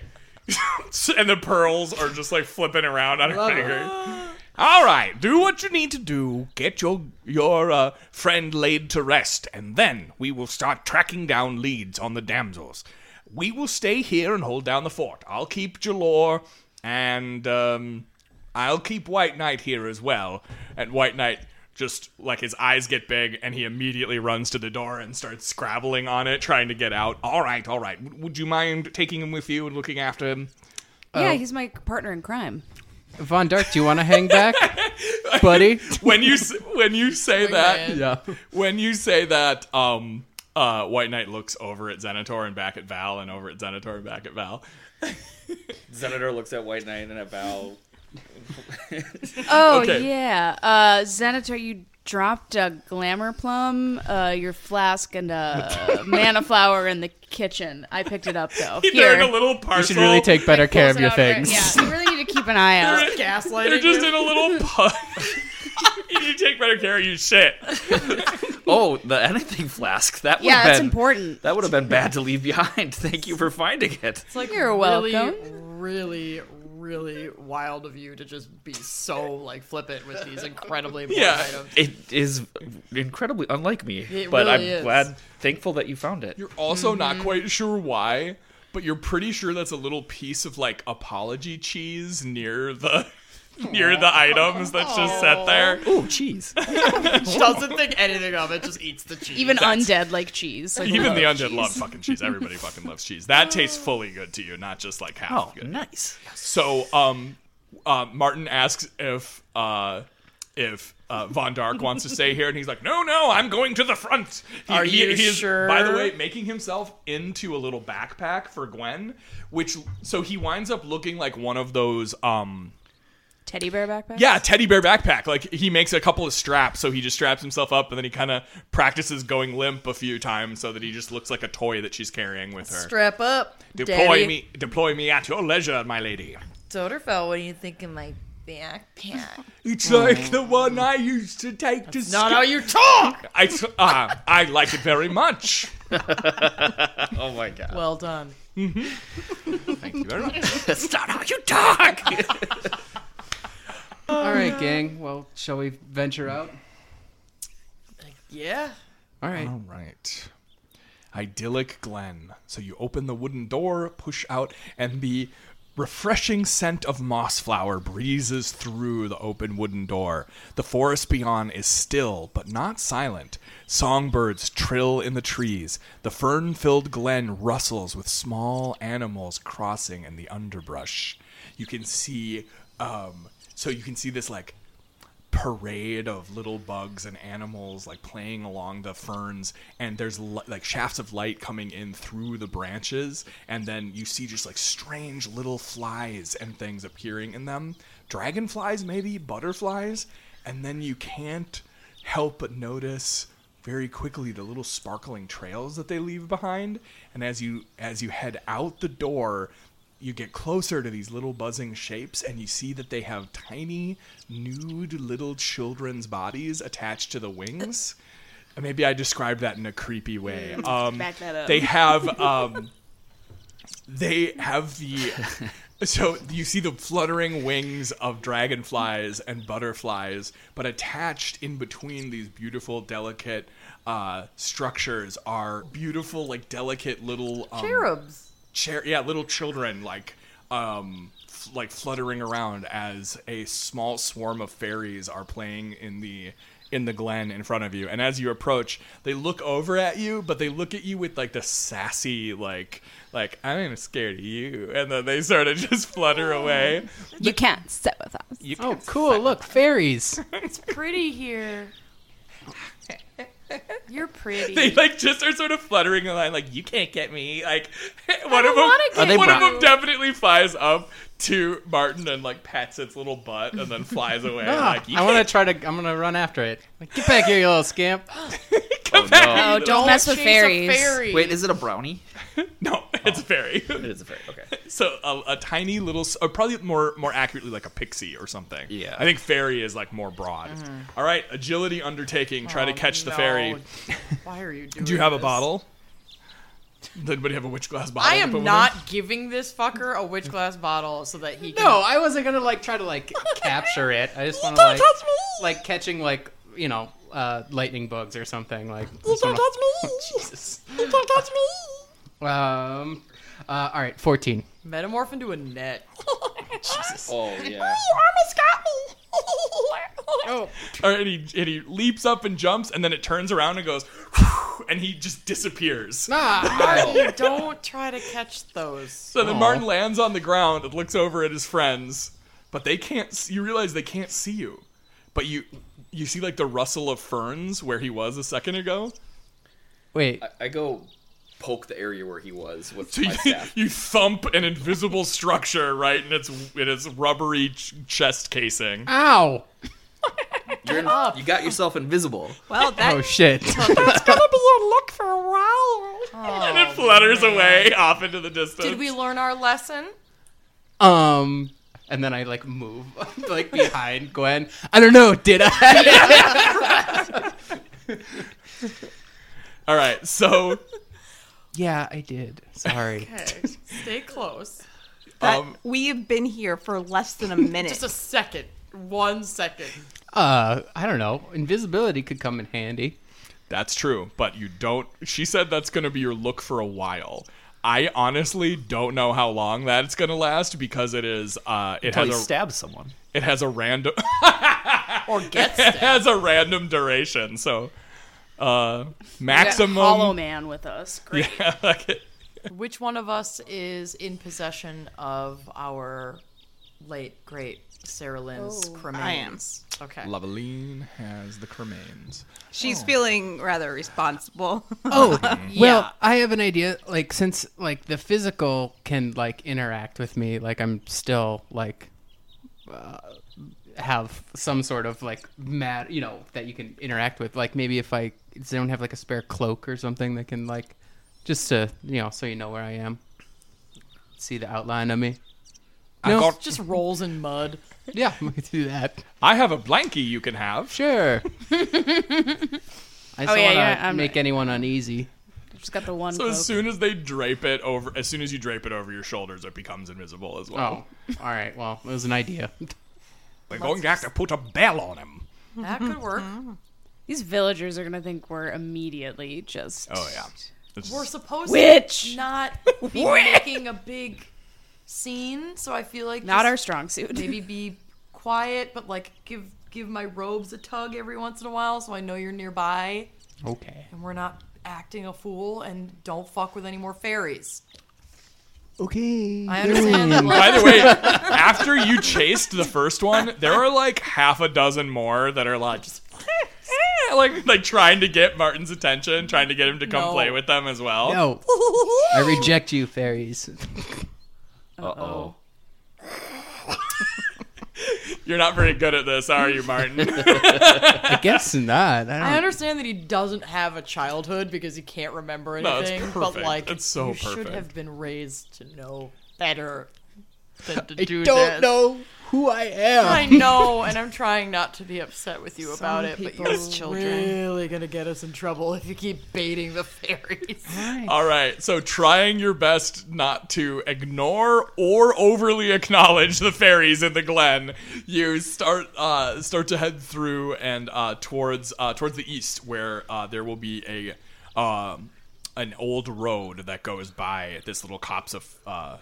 and the pearls are just like flipping around on her finger. All right, do what you need to do. Get your your uh, friend laid to rest, and then we will start tracking down leads on the damsels. We will stay here and hold down the fort. I'll keep Jalor, and um, I'll keep White Knight here as well. And White Knight just like his eyes get big, and he immediately runs to the door and starts scrabbling on it, trying to get out. All right, all right. W- Would you mind taking him with you and looking after him? Yeah, he's my partner in crime. Von Dark, do you want to hang back, buddy? when you when you say that. Yeah. when you say that, um, uh, White Knight looks over at Xenator and back at Val, and over at Xenator and back at Val. Senator looks at White Knight and at Val. Oh Okay. yeah, uh, Xanatar, you dropped a glamour plum, uh, your flask, and a mana flower in the kitchen. I picked it up though. They're in Here. a little You should really take better care of your out for- things. Yeah, you really need to keep an eye out. Gaslighting. They're just you. in a little pub. you take better care of your shit. Oh, the anything flask. That would Yeah, have that's been important. that would have been bad to leave behind. Thank you for finding it. It's like You're really, welcome. really, really wild of you to just be so like flippant with these incredibly important Yeah. items. It is incredibly unlike me, It but I'm is. glad, thankful that you found it. You're also Mm-hmm. not quite sure why, but you're pretty sure that's a little piece of like apology cheese near the near the items that's just set there. Oh, cheese. She Doesn't think anything of it, just eats the cheese. Even undead like cheese. Like, Even the love undead cheese. love fucking cheese. Everybody fucking loves cheese. That tastes fully good to you, not just like half Oh, good. nice. So, um, uh, Martin asks if uh, if uh, Von Dark wants to stay here, and he's like, "No, no, I'm going to the front." He, Are he- you he is, sure? By the way, making himself into a little backpack for Gwen, which so he winds up looking like one of those. Um, Teddy bear backpack. yeah, teddy bear backpack. Like he makes a couple of straps, so he just straps himself up, and then he kind of practices going limp a few times, so that he just looks like a toy that she's carrying with her. strap up. Deploy Daddy. me, deploy me at your leisure, my lady. Doderfell, what are you thinking, of my backpack? It's like the one I used to take to school. Not how you talk. I uh, I like it very much. Oh my god. Well done. Thank you very much. That's not how you talk. All right, gang. Well, shall we venture out? Yeah. All right. All right. Idyllic Glen. So you open the wooden door, push out, and the refreshing scent of moss flower breezes through the open wooden door. The forest beyond is still, but not silent. Songbirds trill in the trees. The fern filled glen rustles with small animals crossing in the underbrush. You can see, um, so you can see this like parade of little bugs and animals like playing along the ferns and there's li- like shafts of light coming in through the branches and then you see just like strange little flies and things appearing in them. Dragonflies maybe butterflies and then you can't help but notice very quickly the little sparkling trails that they leave behind and as you as you head out the door you get closer to these little buzzing shapes and you see that they have tiny nude little children's bodies attached to the wings And maybe i described that in a creepy way um, Back that up. they have um, they have the so you see the fluttering wings of dragonflies and butterflies but attached in between these beautiful delicate uh, structures are beautiful like delicate little um, Cherubs. Cher- yeah, little children like um f- like fluttering around as a small swarm of fairies are playing in the in the glen in front of you. And as you approach, they look over at you, but they look at you with like the sassy like like I'm even scared of you, and then they sort of just flutter away. You can't sit with us. You Oh, cool. Look, fairies. It's pretty here. You're pretty. they like just are sort of fluttering a line like you can't get me like one of them wanna Are they one of them definitely flies up to Martin and like pats its little butt and then flies away ah, like you I want to try to. I'm gonna run after it. Like, get back here, you little scamp. Oh, no. Oh, don't mess with chase a fairies. fairy. Wait, is it a brownie? no It's a fairy. It is a fairy. Okay. So a, a tiny little, or probably more more accurately like a pixie or something. Yeah. I think fairy is like more broad. All right, agility undertaking. Try to Oh, catch the no. fairy. Why are you doing Do you have a this? bottle? Does anybody have a witch glass bottle? I to put am with not giving this fucker a witch glass bottle so that he can. No, I wasn't gonna like try to like capture it. I just want to like like catching like you know uh, lightning bugs or something like. just wanna- Jesus. Um. Uh, all right, fourteen. metamorph into a net. Jesus. Oh yeah. Oh, All right, and he, and he leaps up and jumps, and then it turns around and goes, and he just disappears. Ah, don't try to catch those. So then Martin lands on the ground and looks over at his friends, but they can't. s- You realize they can't see you, but you you see like the rustle of ferns where he was a second ago. wait. I, I go poke the area where he was with So my you, staff. you thump an invisible structure right in its in its rubbery ch- chest casing. Ow! You're in- you got yourself invisible. Well, that Oh shit! It's gonna be a look for a while, oh, and it flutters away off into the distance. Did we learn our lesson? um. And then I like move like behind Gwen. I don't know. Did I? All right, so yeah, I did. Sorry. Okay, stay close. that um, we have been here for less than a minute. Just a second. One second. Uh, I don't know. Invisibility could come in handy. That's true, but you don't. She said that's going to be your look for a while. I honestly don't know how long that's going to last because it is. Uh, it Until he has a stabs someone. it has a random Or get it has a random duration. So uh, We got maximum. Hollow Man with us. Great. Yeah, like it- Which one of us is in possession of our late great Sarah Lynn's Oh. cremains? I am. Okay. Lavaline has the cremains. She's feeling rather responsible. Oh, Yeah. well, I have an idea. Like, since like the physical can like interact with me, like I'm still like uh, have some sort of like mad, you know, that you can interact with. Like maybe if I don't have like a spare cloak or something that can like just to you know so you know where I am, see the outline of me. I No. got- Just rolls in mud. Yeah, we could do that. I have a blankie you can have. Sure. I just Oh, yeah, want to yeah, I'm- make anyone uneasy. Just got the one. So cloak. as soon as they drape it over, as soon as you drape it over your shoulders, it becomes invisible as well. Oh, well. all right. Well, it was an idea. We're going to have to put a bell on him. That could work. These villagers are gonna think we're immediately just. Oh yeah. It's- We're supposed Witch! to not be making a big scene, so I feel like Not just our strong suit. maybe be quiet, but like give give my robes a tug every once in a while, so I know you're nearby, Okay. and we're not acting a fool, and don't fuck with any more fairies. Okay. I understand that. By the way, after you chased the first one, there are like half a dozen more that are like just like like trying to get Martin's attention, trying to get him to come No. play with them as well. No. I reject you, fairies. Uh oh. You're not very good at this, are you, Martin? I guess not. I don't. I understand that he doesn't have a childhood because he can't remember No, it's anything, but perfect. like It's so you should perfect. have been raised to know better than to I do don't this. know who I am. I know, and I'm trying not to be upset with you about it, but you're children. really gonna get us in trouble if you keep baiting the fairies. All right, so trying your best not to ignore or overly acknowledge the fairies in the glen, you start uh, start to head through and uh, towards uh, towards the east, where uh, there will be a um, an old road that goes by this little copse of uh,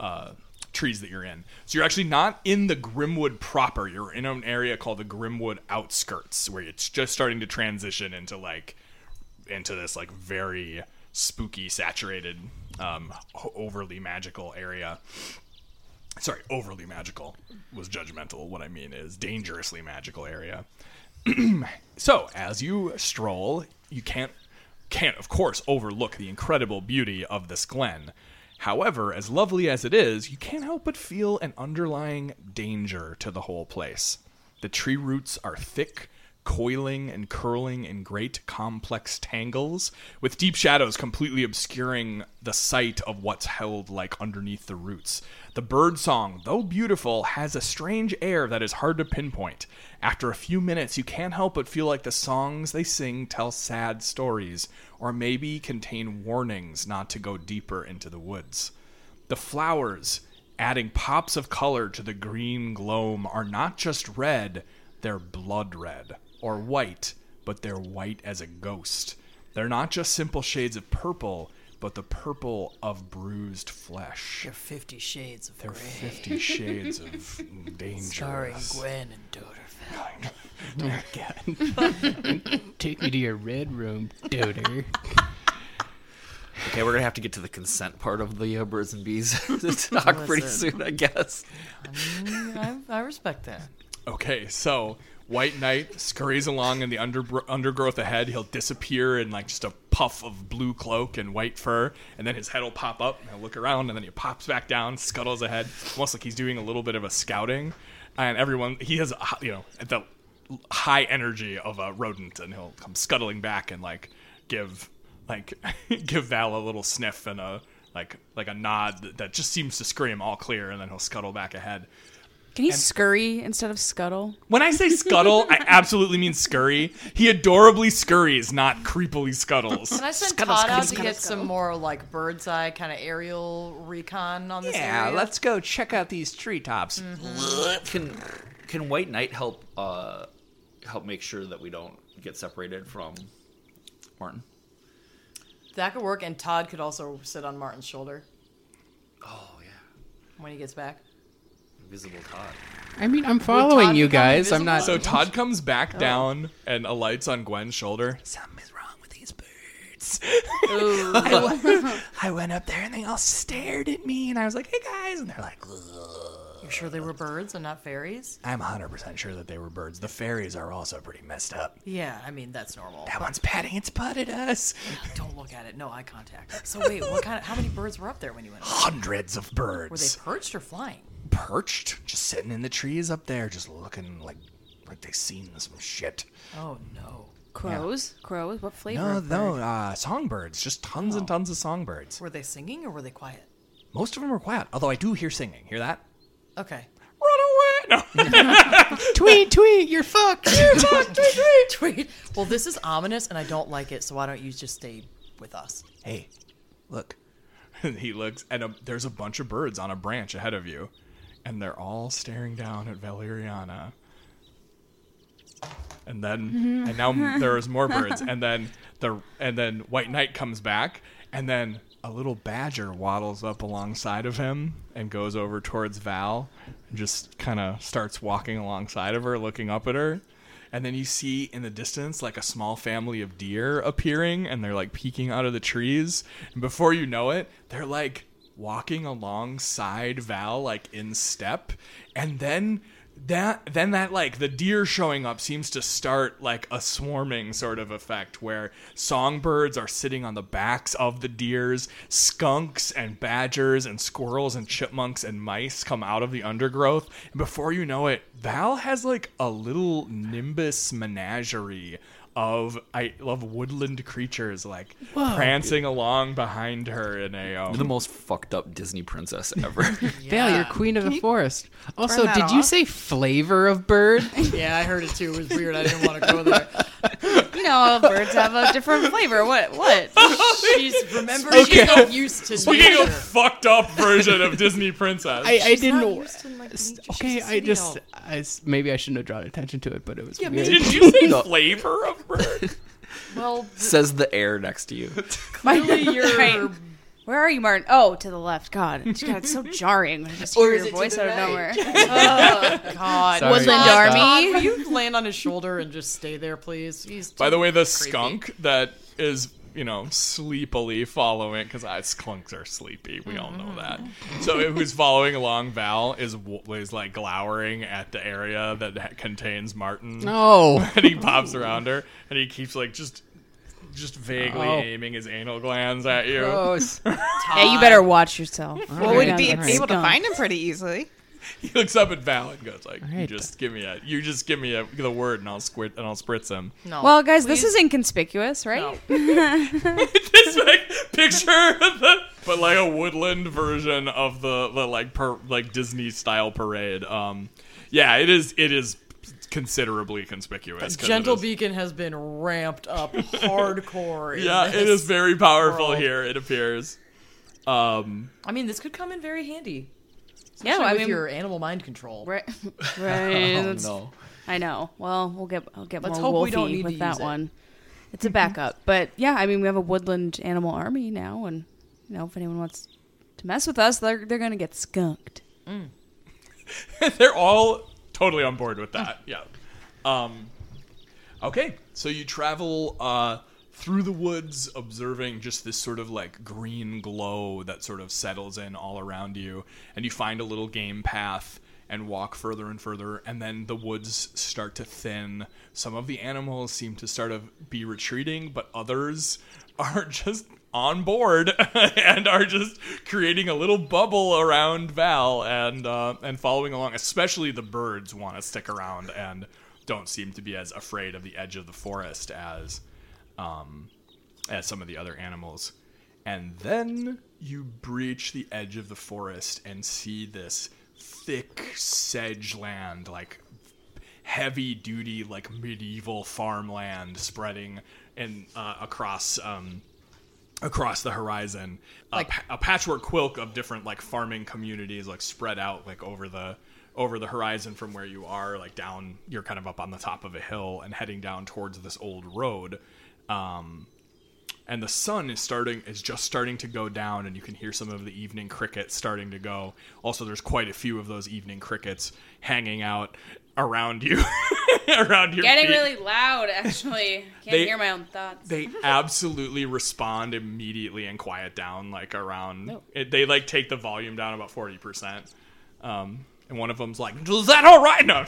uh, trees that you're in. So you're actually not in the Grimwood proper. You're in an area called the Grimwood outskirts, where it's just starting to transition into like into this like very spooky, saturated, um, overly magical area. Sorry, overly magical was judgmental. What I mean is dangerously magical area. so as you stroll, you can't can't of course overlook the incredible beauty of this glen. However, as lovely as it is, you can't help but feel an underlying danger to the whole place. The tree roots are thick, coiling and curling in great complex tangles, with deep shadows completely obscuring the sight of what's held like underneath the roots. The bird song, though beautiful, has a strange air that is hard to pinpoint. After a few minutes, you can't help but feel like the songs they sing tell sad stories, or maybe contain warnings not to go deeper into the woods. The flowers, adding pops of color to the green gloam, are not just red, they're blood red, or white, but they're white as a ghost. They're not just simple shades of purple, but the purple of bruised flesh. They're Fifty Shades of They're Grey. fifty shades of danger. Starring Gwen and Doderfell. Take me to your red room, Doder. Okay, we're gonna have to get to the consent part of the uh, birds and bees to talk pretty soon, I guess. I, I respect that. Okay, so White Knight scurries along in the under, undergrowth ahead. He'll disappear in like just a puff of blue cloak and white fur, and then his head will pop up. And he'll look around, and then he pops back down, scuttles ahead, almost like he's doing a little bit of a scouting. And everyone, he has, uh, you know, the high energy of a rodent, and he'll come scuttling back and like give, like, give Val a little sniff and a like, like a nod that just seems to scream all clear, and then he'll scuttle back ahead. Can he scurry instead of scuttle? When I say scuttle, I absolutely mean scurry. He adorably scurries, not creepily scuttles. Can I send Scuttle, Todd scuttle, out to get scuttle. some more like bird's eye kind of aerial recon on this Yeah, area? Let's go check out these treetops. Can can White Knight help uh help make sure that we don't get separated from Martin? That could work, and Todd could also sit on Martin's shoulder Oh yeah, when he gets back. Invisible Todd. I mean, I'm following Todd you guys. I'm not. So Todd oh. comes back oh. down and alights on Gwen's shoulder. Something is wrong with these birds. I, went, I went up there and they all stared at me, and I was like, "Hey guys," and they're like, "Ugh." You're sure they were birds and not fairies? "I'm 100% sure that they were birds. The fairies are also pretty messed up. Yeah, I mean that's normal. That one's patting its butt at us. Don't look at it. No eye contact. So wait, what kind of? How many birds were up there when you went? up? Hundreds of birds. Were they perched or flying? Perched, just sitting in the trees up there, just looking like like they seen some shit. Oh no. Crows? Crows? What flavor? No, of no, bird? uh, songbirds, just tons and tons of songbirds. Were they singing or were they quiet? Most of them are quiet, although I do hear singing. Hear that? Okay. Run away! No. tweet, tweet, you're fucked. You're fucked, tweet, tweet. Tweet. Well, this is ominous, and I don't like it. So why don't you just stay with us? Hey, look. And he looks, and a, there's a bunch of birds on a branch ahead of you, and they're all staring down at Valeriana. And then, mm-hmm. and now there's more birds, and then the and then White Knight comes back, and then a little badger waddles up alongside of him and goes over towards Val, and just kind of starts walking alongside of her, looking up at her. And then you see in the distance like a small family of deer appearing, and they're like peeking out of the trees. And before you know it, they're like walking alongside Val, like in step. And then that then that like the deer showing up seems to start like a swarming sort of effect where songbirds are sitting on the backs of the deers skunks and badgers and squirrels and chipmunks and mice come out of the undergrowth and before you know it val has like a little nimbus menagerie of I love woodland creatures like prancing along behind her in a um, You're the most fucked up Disney princess ever. Val, you're queen of the forest. Also, that did you say flavor of bird? Yeah, I heard it too. It was weird. I didn't want to go there. You know, birds have a different flavor. What? What? Oh, she's remember she's not used to Speaking nature. of fucked up version of Disney princess. I, I didn't. know- to, like, okay, She's a I city just. elf. I s maybe I shouldn't have drawn attention to it, but it was Yeah, weird. maybe- Did you say flavor of bird? Well, Says the air next to you. clearly you're. Right. Where are you, Martin? Oh, to the left. God, God it's so jarring. I just hear your voice out of nowhere. Oh, God. Sorry, Woodland Todd. Army. Will you land on his shoulder and just stay there, please? He's By the way, the creepy. skunk that is, you know, sleepily following, because skunks are sleepy. We all know that. Mm-hmm. So who's following along Val is is like glowering at the area that contains Martin. No. and he pops around her, and he keeps like just. Just vaguely Oh. aiming his anal glands at you. Gross. Yeah, you better watch yourself. Well, would You're be gonna able to find him pretty easily. he looks up at Val and goes like, "You right. just give me a, you just give me a, the word, and I'll squirt and I'll spritz him." No. Well, guys, this is inconspicuous, right? It's like picture the, but like a woodland version of the, the like per, like Disney style parade. Um, yeah, it is. It is considerably conspicuous. it Gentle is- Beacon has been ramped up hardcore. Yeah, it is very powerful world. here. It appears. Um, I mean, this could come in very handy. Yeah, Especially I with mean- your animal mind control. Right. Right. Oh no. I know. Well, we'll get I'll get Let's more hope we wolfy don't need with to that use it. one. It's a backup, but yeah, I mean we have a woodland animal army now, and you know if anyone wants to mess with us, they're they're gonna get skunked. they're all totally on board with that. Yeah. Um, okay, so you travel uh, through the woods, observing just this sort of like green glow that sort of settles in all around you, and you find a little game path and walk further and further, and then the woods start to thin. Some of the animals seem to start to be retreating, but others are just on board and are just creating a little bubble around Val and uh, and following along. Especially the birds want to stick around and don't seem to be as afraid of the edge of the forest as um, as some of the other animals. And then you breach the edge of the forest and see this thick sedge land, like heavy duty, like medieval farmland spreading in uh, across um, across the horizon. a pa- a patchwork quilt of different like farming communities, like spread out like over the over the horizon from where you are, like down. You're kind of up on the top of a hill and heading down towards this old road. Um, and the sun is starting is just starting to go down and you can hear some of the evening crickets starting to go also there's quite a few of those evening crickets hanging out around you around your Getting feet. really loud, actually. Can't They- hear my own thoughts. they absolutely respond immediately and quiet down like around it, they like take the volume down about 40% um, and one of them's like is that all right no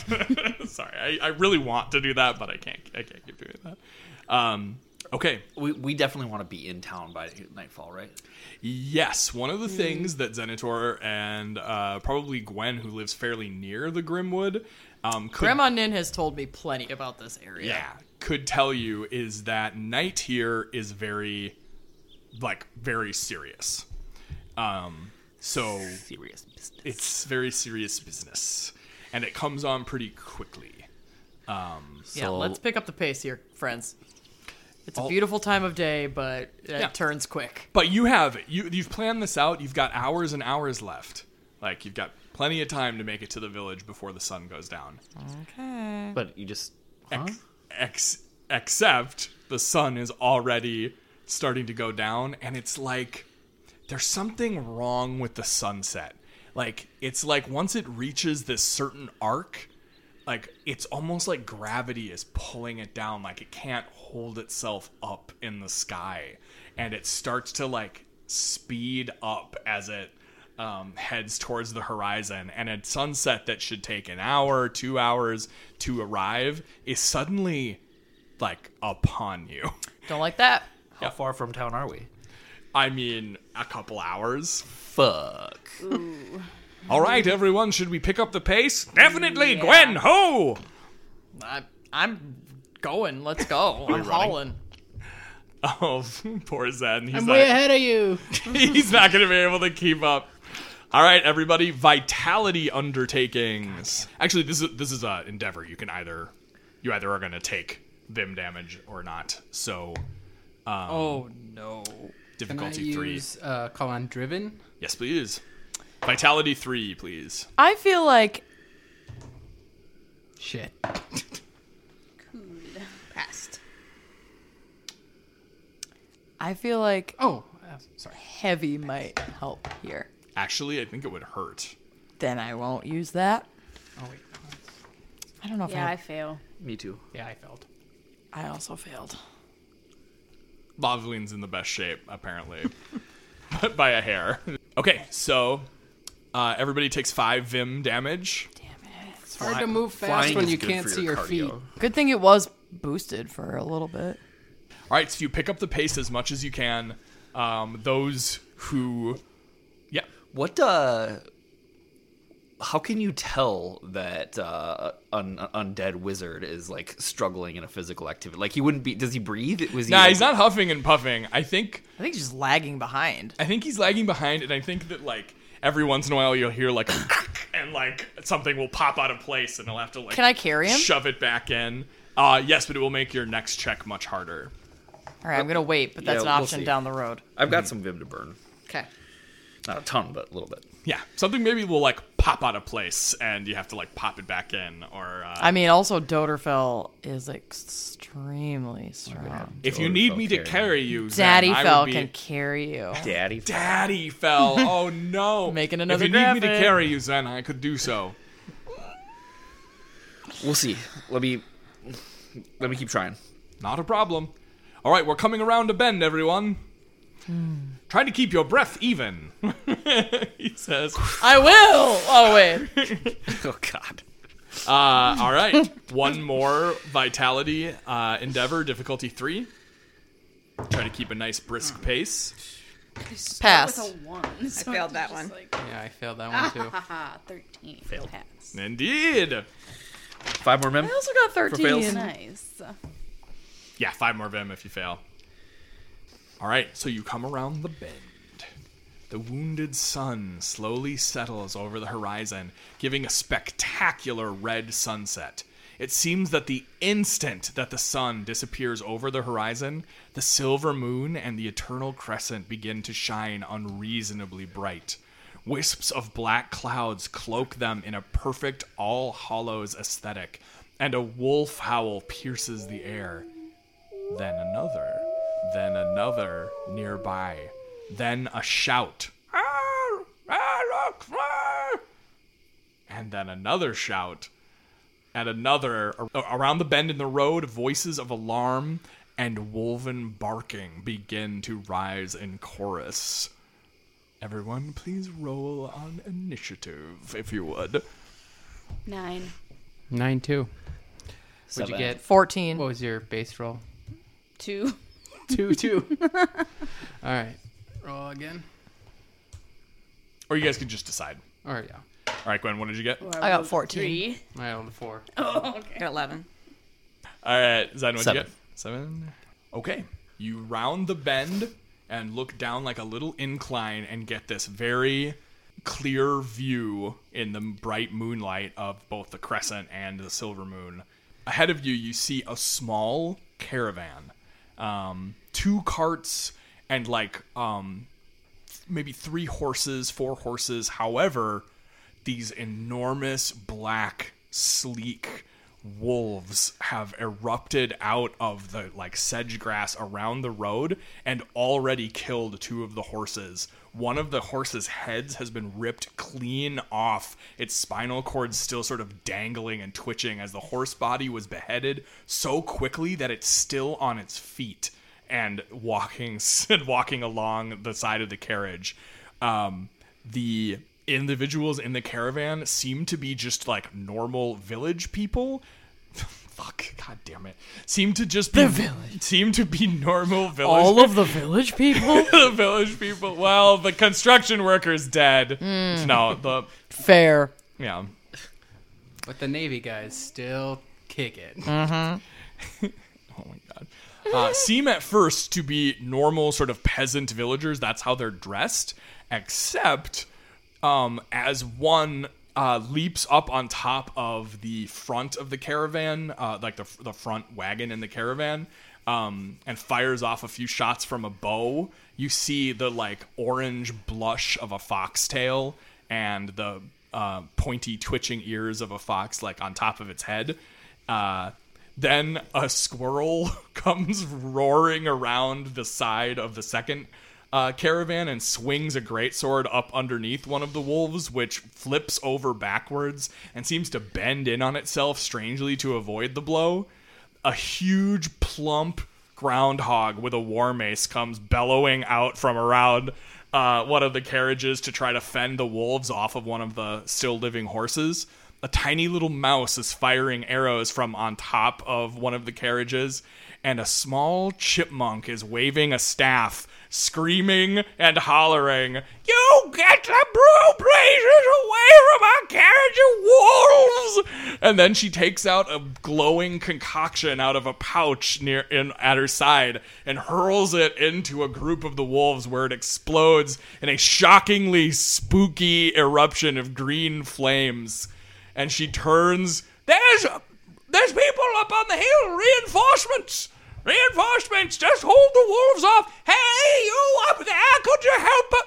sorry I, I really want to do that but i can't i can't keep doing that um, okay We, we definitely want to be in town by nightfall, right? Yes, one of the things that Xenator and uh, probably Gwen, who lives fairly near the Grimwood, um, could, Grandma Nin has told me plenty about this area. yeah, could tell you is that night here is very, like, very serious. Um, so Serious business. it's very serious business, and it comes on pretty quickly. Um, Yeah, So- let's pick up the pace here, friends. It's a beautiful time of day, but it Yeah. turns quick. But you have you you've planned this out. You've got hours and hours left. Like you've got plenty of time to make it to the village before the sun goes down. Okay. But you just. Huh? Ex- ex- except the sun is already starting to go down, and it's like there's something wrong with the sunset. Like it's like once it reaches this certain arc, like it's almost like gravity is pulling it down. Like it can't hold itself up in the sky, and it starts to like speed up as it um, heads towards the horizon, and a sunset that should take an hour, two hours to arrive is suddenly like upon you. Don't like that. How far from town are we? I mean, a couple hours. Fuck. All right, everyone, should we pick up the pace? Definitely, Gwen, ho! I, I'm going. Let's go. I'm running? hauling. Oh, poor Zen. He's I'm like, way ahead of you. he's not going to be able to keep up. All right, everybody, vitality undertakings. Actually, this is this is a endeavor. You can either you either are going to take vim damage or not. So, um, Oh no. Can I difficulty three. use uh, call on driven? Yes, please. Vitality three, please. I feel like Shit. Cool. Passed. I feel like Oh, uh, sorry. heavy might help here. Actually, I think it would hurt. Then I won't use that. Oh wait. I don't know if Yeah, I I, fail. Me too. Yeah, I failed. I also failed. Lavaline's in the best shape, apparently, but by a hair. Okay, so uh, everybody takes five vim damage. Damn it. It's hard to move fast Flying when is you good can't for see your your feet. cardio. Good thing it was boosted for a little bit. All right, so you pick up the pace as much as you can. Um, those who, yeah, What uh how can you tell that uh, an undead wizard is like struggling in a physical activity? Like he wouldn't be. Does he breathe? It was he? Nah, like- he's not huffing and puffing. I think I think he's just lagging behind. I think he's lagging behind, and I think that like every once in a while you'll hear like a and like something will pop out of place, and he'll have to like Can I carry him? shove it back in. Uh, yes, but it will make your next check much harder. All right, I'm gonna wait, but that's Yeah, an we'll option down the road. I've got some vim to burn. Okay. Not a ton, but a little bit. Yeah, something maybe will like pop out of place, and you have to like pop it back in, or uh, I mean, also Doderfell is extremely strong. if you need me to carry you, Daddy I Fell be- can carry you. Daddy. Daddy fell. Oh no! Making another If you need me to carry you, Zen, I could do so. We'll see. Let me let me keep trying. Not a problem. All right, we're coming around a bend, everyone. Try to keep your breath even. he says. I will. Oh wait. oh God. Uh, all right, one more vitality uh, endeavor, difficulty three. Try to keep a nice brisk pace. Pass. With a one. I failed that one. Yeah, I failed that one too. Thirteen. Failed. Pass. Indeed. Five more mem. I also got For fails. 13. Nice. Yeah, five more vim if you fail. All right, so you come around the bend. The wounded sun slowly settles over the horizon, giving a spectacular red sunset. It seems that the instant that the sun disappears over the horizon, the silver moon and the eternal crescent begin to shine unreasonably bright. Wisps of black clouds cloak them in a perfect all hollows aesthetic, and a wolf howl pierces the air then another, then another nearby, then a shout. "Ah, Alex, ah!" And then another shout, and another. Around the bend in the road, voices of alarm and wolven barking begin to rise in chorus. Everyone, please roll on initiative, if you would. Nine. Nine two. What'd you Seven. get? 14. What was your base roll? Two. Two two. All right. Roll again. Or you guys could just decide. All right, yeah. All right, Gwen, what did you get? I got 14. Three. I rolled a four. Oh, okay. I got 11. All right, Zen, what'd Seven. you get? Seven. Okay. You round the bend and look down like a little incline and get this very clear view in the bright moonlight of both the crescent and the silver moon. Ahead of you, you see a small caravan, um, two carts, and like um, maybe three horses, four horses. However, these enormous black, sleek wolves have erupted out of the like sedge grass around the road and already killed two of the horses. One of the horses' heads has been ripped clean off, its spinal cord still sort of dangling and twitching as the horse body was beheaded so quickly that it's still on its feet and walking and walking along the side of the carriage. Um, the individuals in the caravan seem to be just like normal village people. Fuck, god damn it. Seem to just be The village. Seem to be normal village. All of the village people? the village people. Well, the construction worker's dead. Mm. No, the Fair. yeah. But the Navy guys still kick it. Mm-hmm. Uh, seem at first to be normal sort of peasant villagers. That's how they're dressed. Except um, as one uh, leaps up on top of the front of the caravan, uh, like the, the front wagon in the caravan, um, and fires off a few shots from a bow, you see the like orange blush of a foxtail and the uh, pointy twitching ears of a fox like on top of its head. Uh, then a squirrel comes roaring around the side of the second uh, caravan and swings a greatsword up underneath one of the wolves, which flips over backwards and seems to bend in on itself strangely to avoid the blow. A huge, plump groundhog with a war mace comes bellowing out from around uh, one of the carriages to try to fend the wolves off of one of the still living horses. A tiny little mouse is firing arrows from on top of one of the carriages, and a small chipmunk is waving a staff, screaming and hollering, You get the brew blazes away from our carriage of wolves! and then she takes out a glowing concoction out of a pouch near in at her side and hurls it into a group of the wolves where it explodes in a shockingly spooky eruption of green flames. And she turns. There's there's people up on the hill. Reinforcements. Reinforcements. Just hold the wolves off. Hey, you up there? Could you help? us?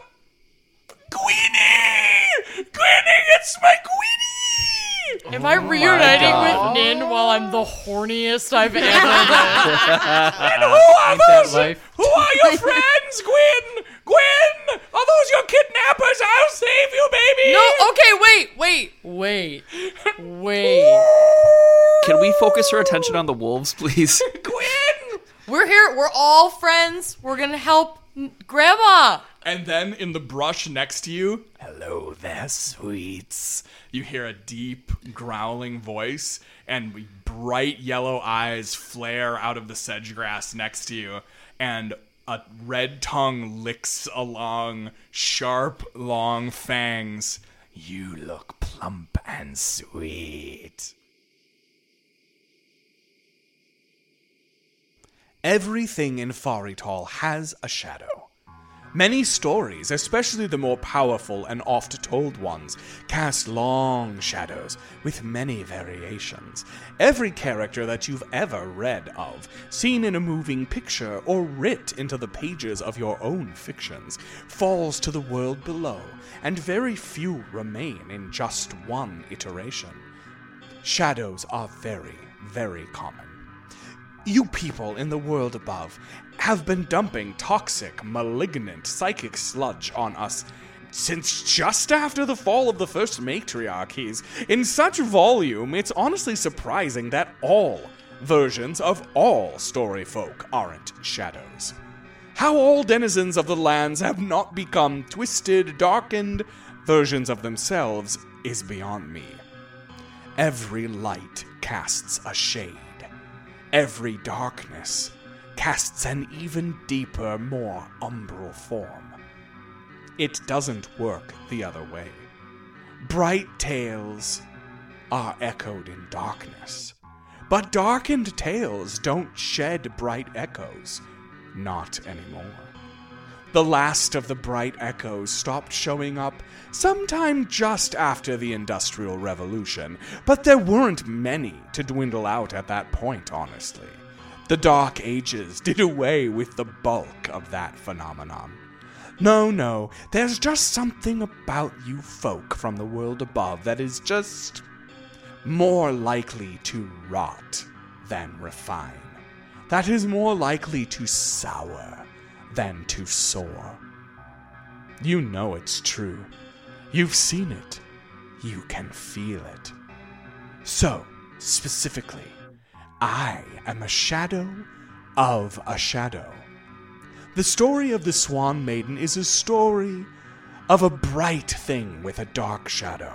Queenie! Queenie, it's my Queenie! Am I oh reuniting God. with Nin while I'm the horniest I've ever been? And who are Ain't those? Who are your friends, Gwen? Gwen! Are those your kidnappers? I'll save you, baby! no, okay, wait, wait, wait, wait. Can we focus her attention on the wolves, please? Gwen! We're here. We're all friends. We're gonna help Grandma. And then in the brush next to you, hello there, sweets. You hear a deep, growling voice, and bright yellow eyes flare out of the sedge grass next to you, and a red tongue licks along sharp, long fangs. You look plump and sweet. Everything in Farital has a shadow. Many stories, especially the more powerful and oft told ones, cast long shadows with many variations. Every character that you've ever read of, seen in a moving picture, or writ into the pages of your own fictions, falls to the world below, and very few remain in just one iteration. Shadows are very, very common. You people in the world above have been dumping toxic, malignant psychic sludge on us since just after the fall of the first matriarchies. In such volume, it's honestly surprising that all versions of all story folk aren't shadows. How all denizens of the lands have not become twisted, darkened versions of themselves is beyond me. Every light casts a shade. Every darkness casts an even deeper, more umbral form. It doesn't work the other way. Bright tales are echoed in darkness, but darkened tales don't shed bright echoes. Not anymore. The last of the bright echoes stopped showing up sometime just after the Industrial Revolution, but there weren't many to dwindle out at that point, honestly. The Dark Ages did away with the bulk of that phenomenon. No, no, there's just something about you folk from the world above that is just more likely to rot than refine. That is more likely to sour than to soar. You know it's true. You've seen it. You can feel it. So, specifically, I am a shadow of a shadow. The story of the Swan Maiden is a story of a bright thing with a dark shadow.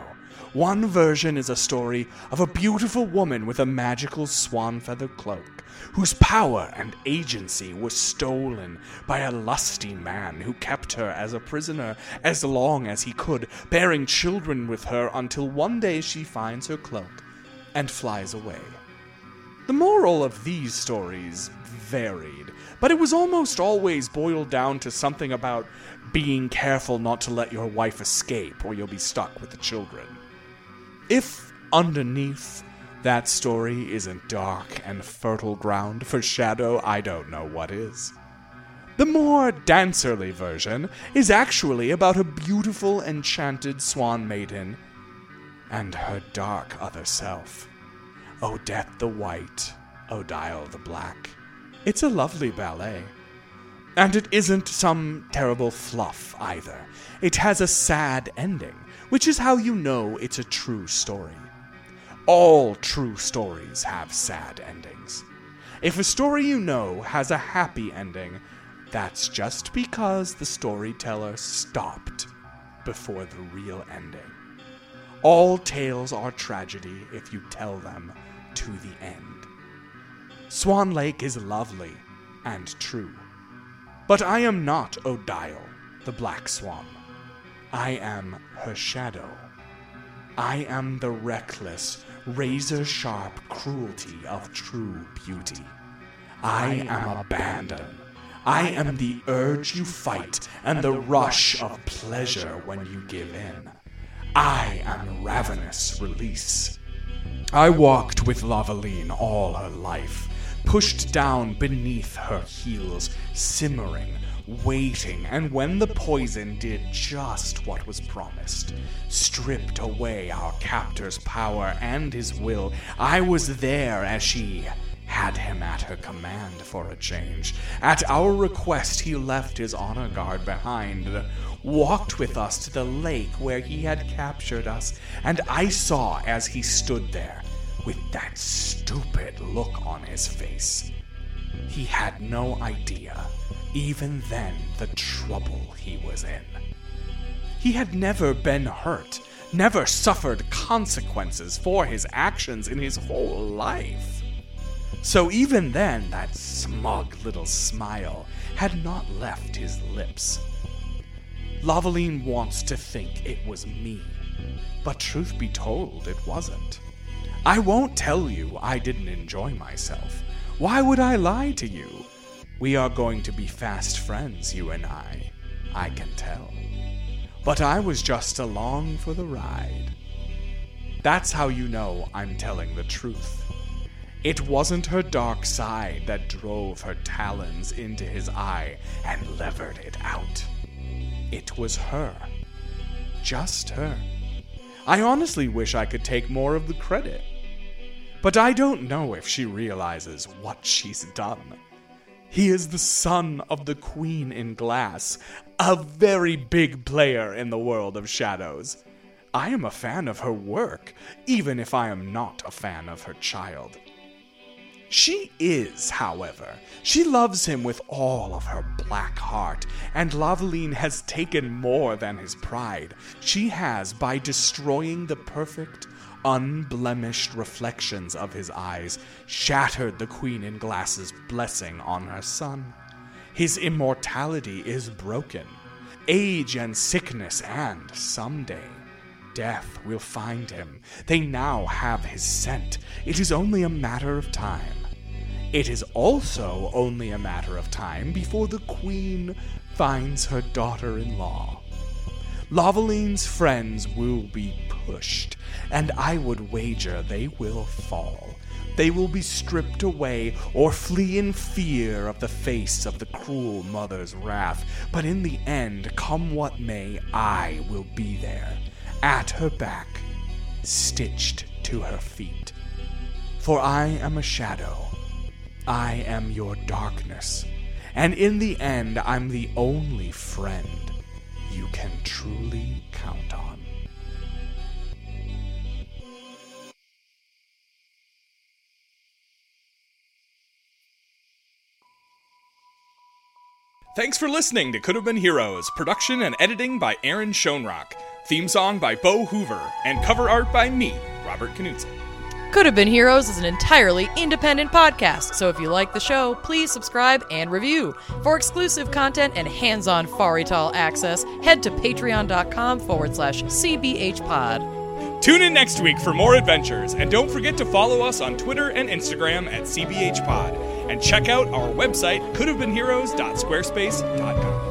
One version is a story of a beautiful woman with a magical swan feather cloak, whose power and agency was stolen by a lusty man who kept her as a prisoner as long as he could, bearing children with her until one day she finds her cloak and flies away. The moral of these stories varied, but it was almost always boiled down to something about being careful not to let your wife escape or you'll be stuck with the children. If underneath that story isn't dark and fertile ground for shadow, I don't know what is. The more dancerly version is actually about a beautiful enchanted swan maiden and her dark other self. Odette the White, Odile the Black. It's a lovely ballet. And it isn't some terrible fluff either. It has a sad ending, which is how you know it's a true story. All true stories have sad endings. If a story you know has a happy ending, that's just because the storyteller stopped before the real ending. All tales are tragedy if you tell them to the end. Swan Lake is lovely and true. But I am not Odile, the Black Swan. I am her shadow. I am the reckless, razor sharp cruelty of true beauty. I am abandon. I am the urge you fight and the rush of pleasure when you give in. I am ravenous release. I walked with Lavaline all her life, pushed down beneath her heels, simmering, waiting, and when the poison did just what was promised, stripped away our captor's power and his will, I was there as she had him at her command for a change. At our request, he left his honor guard behind, walked with us to the lake where he had captured us, and I saw as he stood there with that stupid look on his face. He had no idea, even then, the trouble he was in. He had never been hurt, never suffered consequences for his actions in his whole life. So even then, that smug little smile had not left his lips. Lavaline wants to think it was me, but truth be told, it wasn't. I won't tell you I didn't enjoy myself. Why would I lie to you? We are going to be fast friends, you and I. I can tell. But I was just along for the ride. That's how you know I'm telling the truth. It wasn't her dark side that drove her talons into his eye and levered it out. It was her. Just her. I honestly wish I could take more of the credit. But I don't know if she realizes what she's done. He is the son of the Queen in Glass, a very big player in the world of shadows. I am a fan of her work, even if I am not a fan of her child. She is, however. She loves him with all of her black heart, and Lavaline has taken more than his pride. She has, by destroying the perfect, unblemished reflections of his eyes, shattered the Queen in Glass's blessing on her son. His immortality is broken. Age and sickness, and someday, death will find him. They now have his scent. It is only a matter of time. It is also only a matter of time before the Queen finds her daughter in law. Lavaline's friends will be pushed, and I would wager they will fall. They will be stripped away or flee in fear of the face of the cruel mother's wrath. But in the end, come what may, I will be there, at her back, stitched to her feet. For I am a shadow. I am your darkness. And in the end, I'm the only friend you can truly count on. Thanks for listening to Could Have Been Heroes. Production and editing by Aaron Schoenrock. Theme song by Bo Hoover. And cover art by me, Robert Knudsen. Could Have Been Heroes is an entirely independent podcast, so if you like the show, please subscribe and review. For exclusive content and hands on Farital access, head to patreon.com forward slash CBH pod. Tune in next week for more adventures, and don't forget to follow us on Twitter and Instagram at CBHPod. And check out our website, couldhavebeenheroes.squarespace.com.